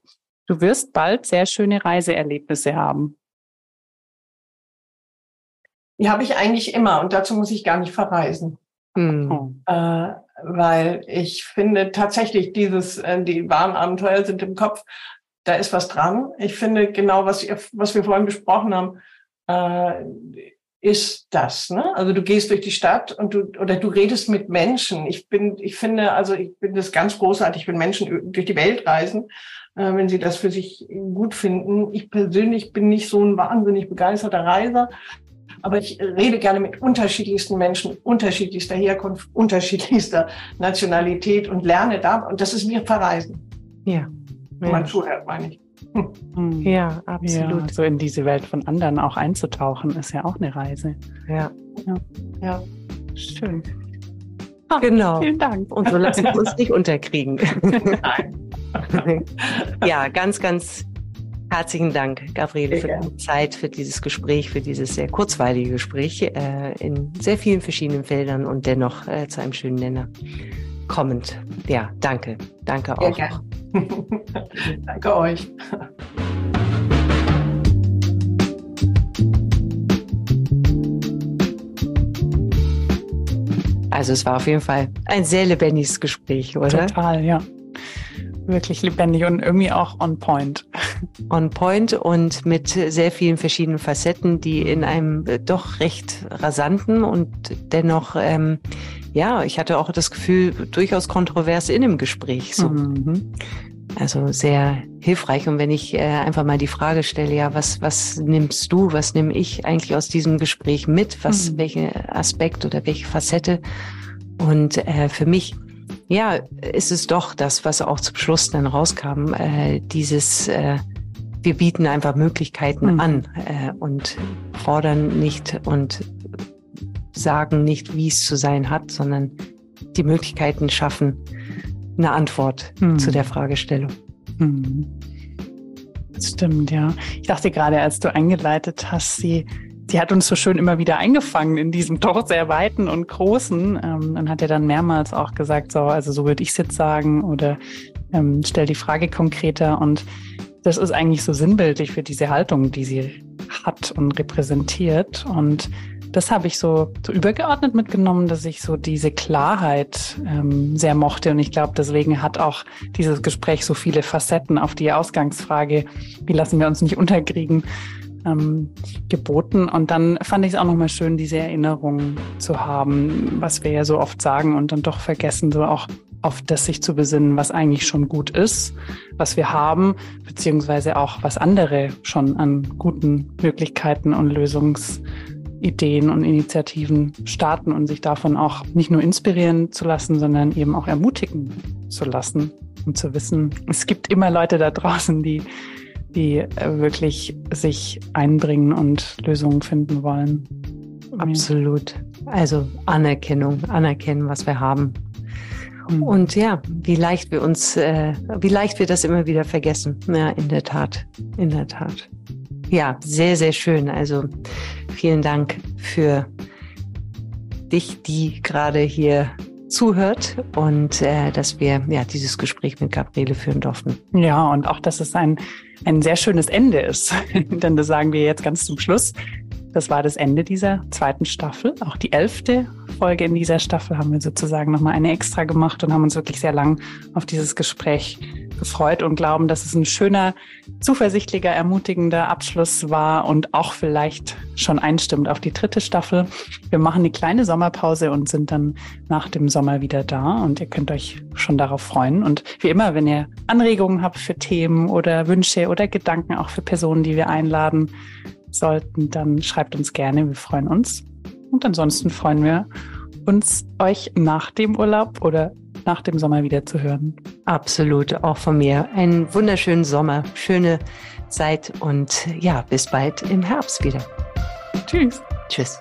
Du wirst bald sehr schöne Reiseerlebnisse haben. Die habe ich eigentlich immer und dazu muss ich gar nicht verreisen. Mhm. Äh, weil ich finde tatsächlich dieses, äh, die wahren Abenteuer sind im Kopf, da ist was dran. Ich finde genau, was, was wir vorhin besprochen haben, äh, ist das. Ne? Also du gehst durch die Stadt und du oder du redest mit Menschen. Ich bin, ich finde, also ich bin das ganz großartig, wenn Menschen durch die Welt reisen, äh, wenn sie das für sich gut finden. Ich persönlich bin nicht so ein wahnsinnig begeisterter Reiser, aber ich rede gerne mit unterschiedlichsten Menschen, unterschiedlichster Herkunft, unterschiedlichster Nationalität und lerne da. Und das ist mir Verreisen. Ja. Wenn man zuhört, meine ich. Hm. Ja, absolut. Ja, so in diese Welt von anderen auch einzutauchen, ist ja auch eine Reise. Ja. Ja. ja. Schön. Ah, genau. Vielen Dank. Und so lassen wir uns nicht unterkriegen. Nein. ja, ganz, ganz Herzlichen Dank, Gabriele, für die Zeit, für dieses Gespräch, für dieses sehr kurzweilige Gespräch äh, in sehr vielen verschiedenen Feldern und dennoch äh, zu einem schönen Nenner kommend. Ja, danke. Danke auch. danke euch. Also es war auf jeden Fall ein sehr lebendiges Gespräch, oder? Total, ja wirklich lebendig und irgendwie auch on point. On point und mit sehr vielen verschiedenen Facetten, die in einem doch recht rasanten und dennoch, ähm, ja, ich hatte auch das Gefühl, durchaus kontrovers in dem Gespräch. So. Mhm. Also sehr hilfreich. Und wenn ich äh, einfach mal die Frage stelle, ja, was, was nimmst du, was nehme ich eigentlich aus diesem Gespräch mit? Was, mhm. welche Aspekt oder welche Facette? Und äh, für mich ja, ist es doch das, was auch zum Schluss dann rauskam, äh, dieses, äh, wir bieten einfach Möglichkeiten mhm. an äh, und fordern nicht und sagen nicht, wie es zu sein hat, sondern die Möglichkeiten schaffen, eine Antwort mhm. zu der Fragestellung. Mhm. Stimmt, ja. Ich dachte gerade, als du eingeleitet hast, sie die hat uns so schön immer wieder eingefangen in diesem doch sehr weiten und großen. Ähm, und hat ja dann mehrmals auch gesagt, so, also so würde ich es jetzt sagen oder ähm, stell die Frage konkreter. Und das ist eigentlich so sinnbildlich für diese Haltung, die sie hat und repräsentiert. Und das habe ich so, so übergeordnet mitgenommen, dass ich so diese Klarheit ähm, sehr mochte. Und ich glaube, deswegen hat auch dieses Gespräch so viele Facetten auf die Ausgangsfrage, wie lassen wir uns nicht unterkriegen, ähm, geboten. Und dann fand ich es auch nochmal schön, diese Erinnerung zu haben, was wir ja so oft sagen und dann doch vergessen, so auch auf das sich zu besinnen, was eigentlich schon gut ist, was wir haben, beziehungsweise auch was andere schon an guten Möglichkeiten und Lösungsideen und Initiativen starten und sich davon auch nicht nur inspirieren zu lassen, sondern eben auch ermutigen zu lassen und zu wissen, es gibt immer Leute da draußen, die die äh, wirklich sich einbringen und Lösungen finden wollen. Absolut. Also Anerkennung, anerkennen, was wir haben. Mhm. Und ja, wie leicht wir uns, äh, wie leicht wir das immer wieder vergessen. Ja, in der Tat, in der Tat. Ja, sehr, sehr schön. Also vielen Dank für dich, die gerade hier zuhört und äh, dass wir ja dieses Gespräch mit Gabriele führen durften. Ja, und auch, dass es ein, ein sehr schönes Ende ist. Denn das sagen wir jetzt ganz zum Schluss. Das war das Ende dieser zweiten Staffel. Auch die elfte Folge in dieser Staffel haben wir sozusagen nochmal eine extra gemacht und haben uns wirklich sehr lang auf dieses Gespräch gefreut und glauben, dass es ein schöner, zuversichtlicher, ermutigender Abschluss war und auch vielleicht schon einstimmt auf die dritte Staffel. Wir machen eine kleine Sommerpause und sind dann nach dem Sommer wieder da und ihr könnt euch schon darauf freuen. Und wie immer, wenn ihr Anregungen habt für Themen oder Wünsche oder Gedanken auch für Personen, die wir einladen, sollten, dann schreibt uns gerne. Wir freuen uns. Und ansonsten freuen wir uns, euch nach dem Urlaub oder nach dem Sommer wieder zu hören. Absolut, auch von mir. Einen wunderschönen Sommer, schöne Zeit und ja, bis bald im Herbst wieder. Tschüss. Tschüss.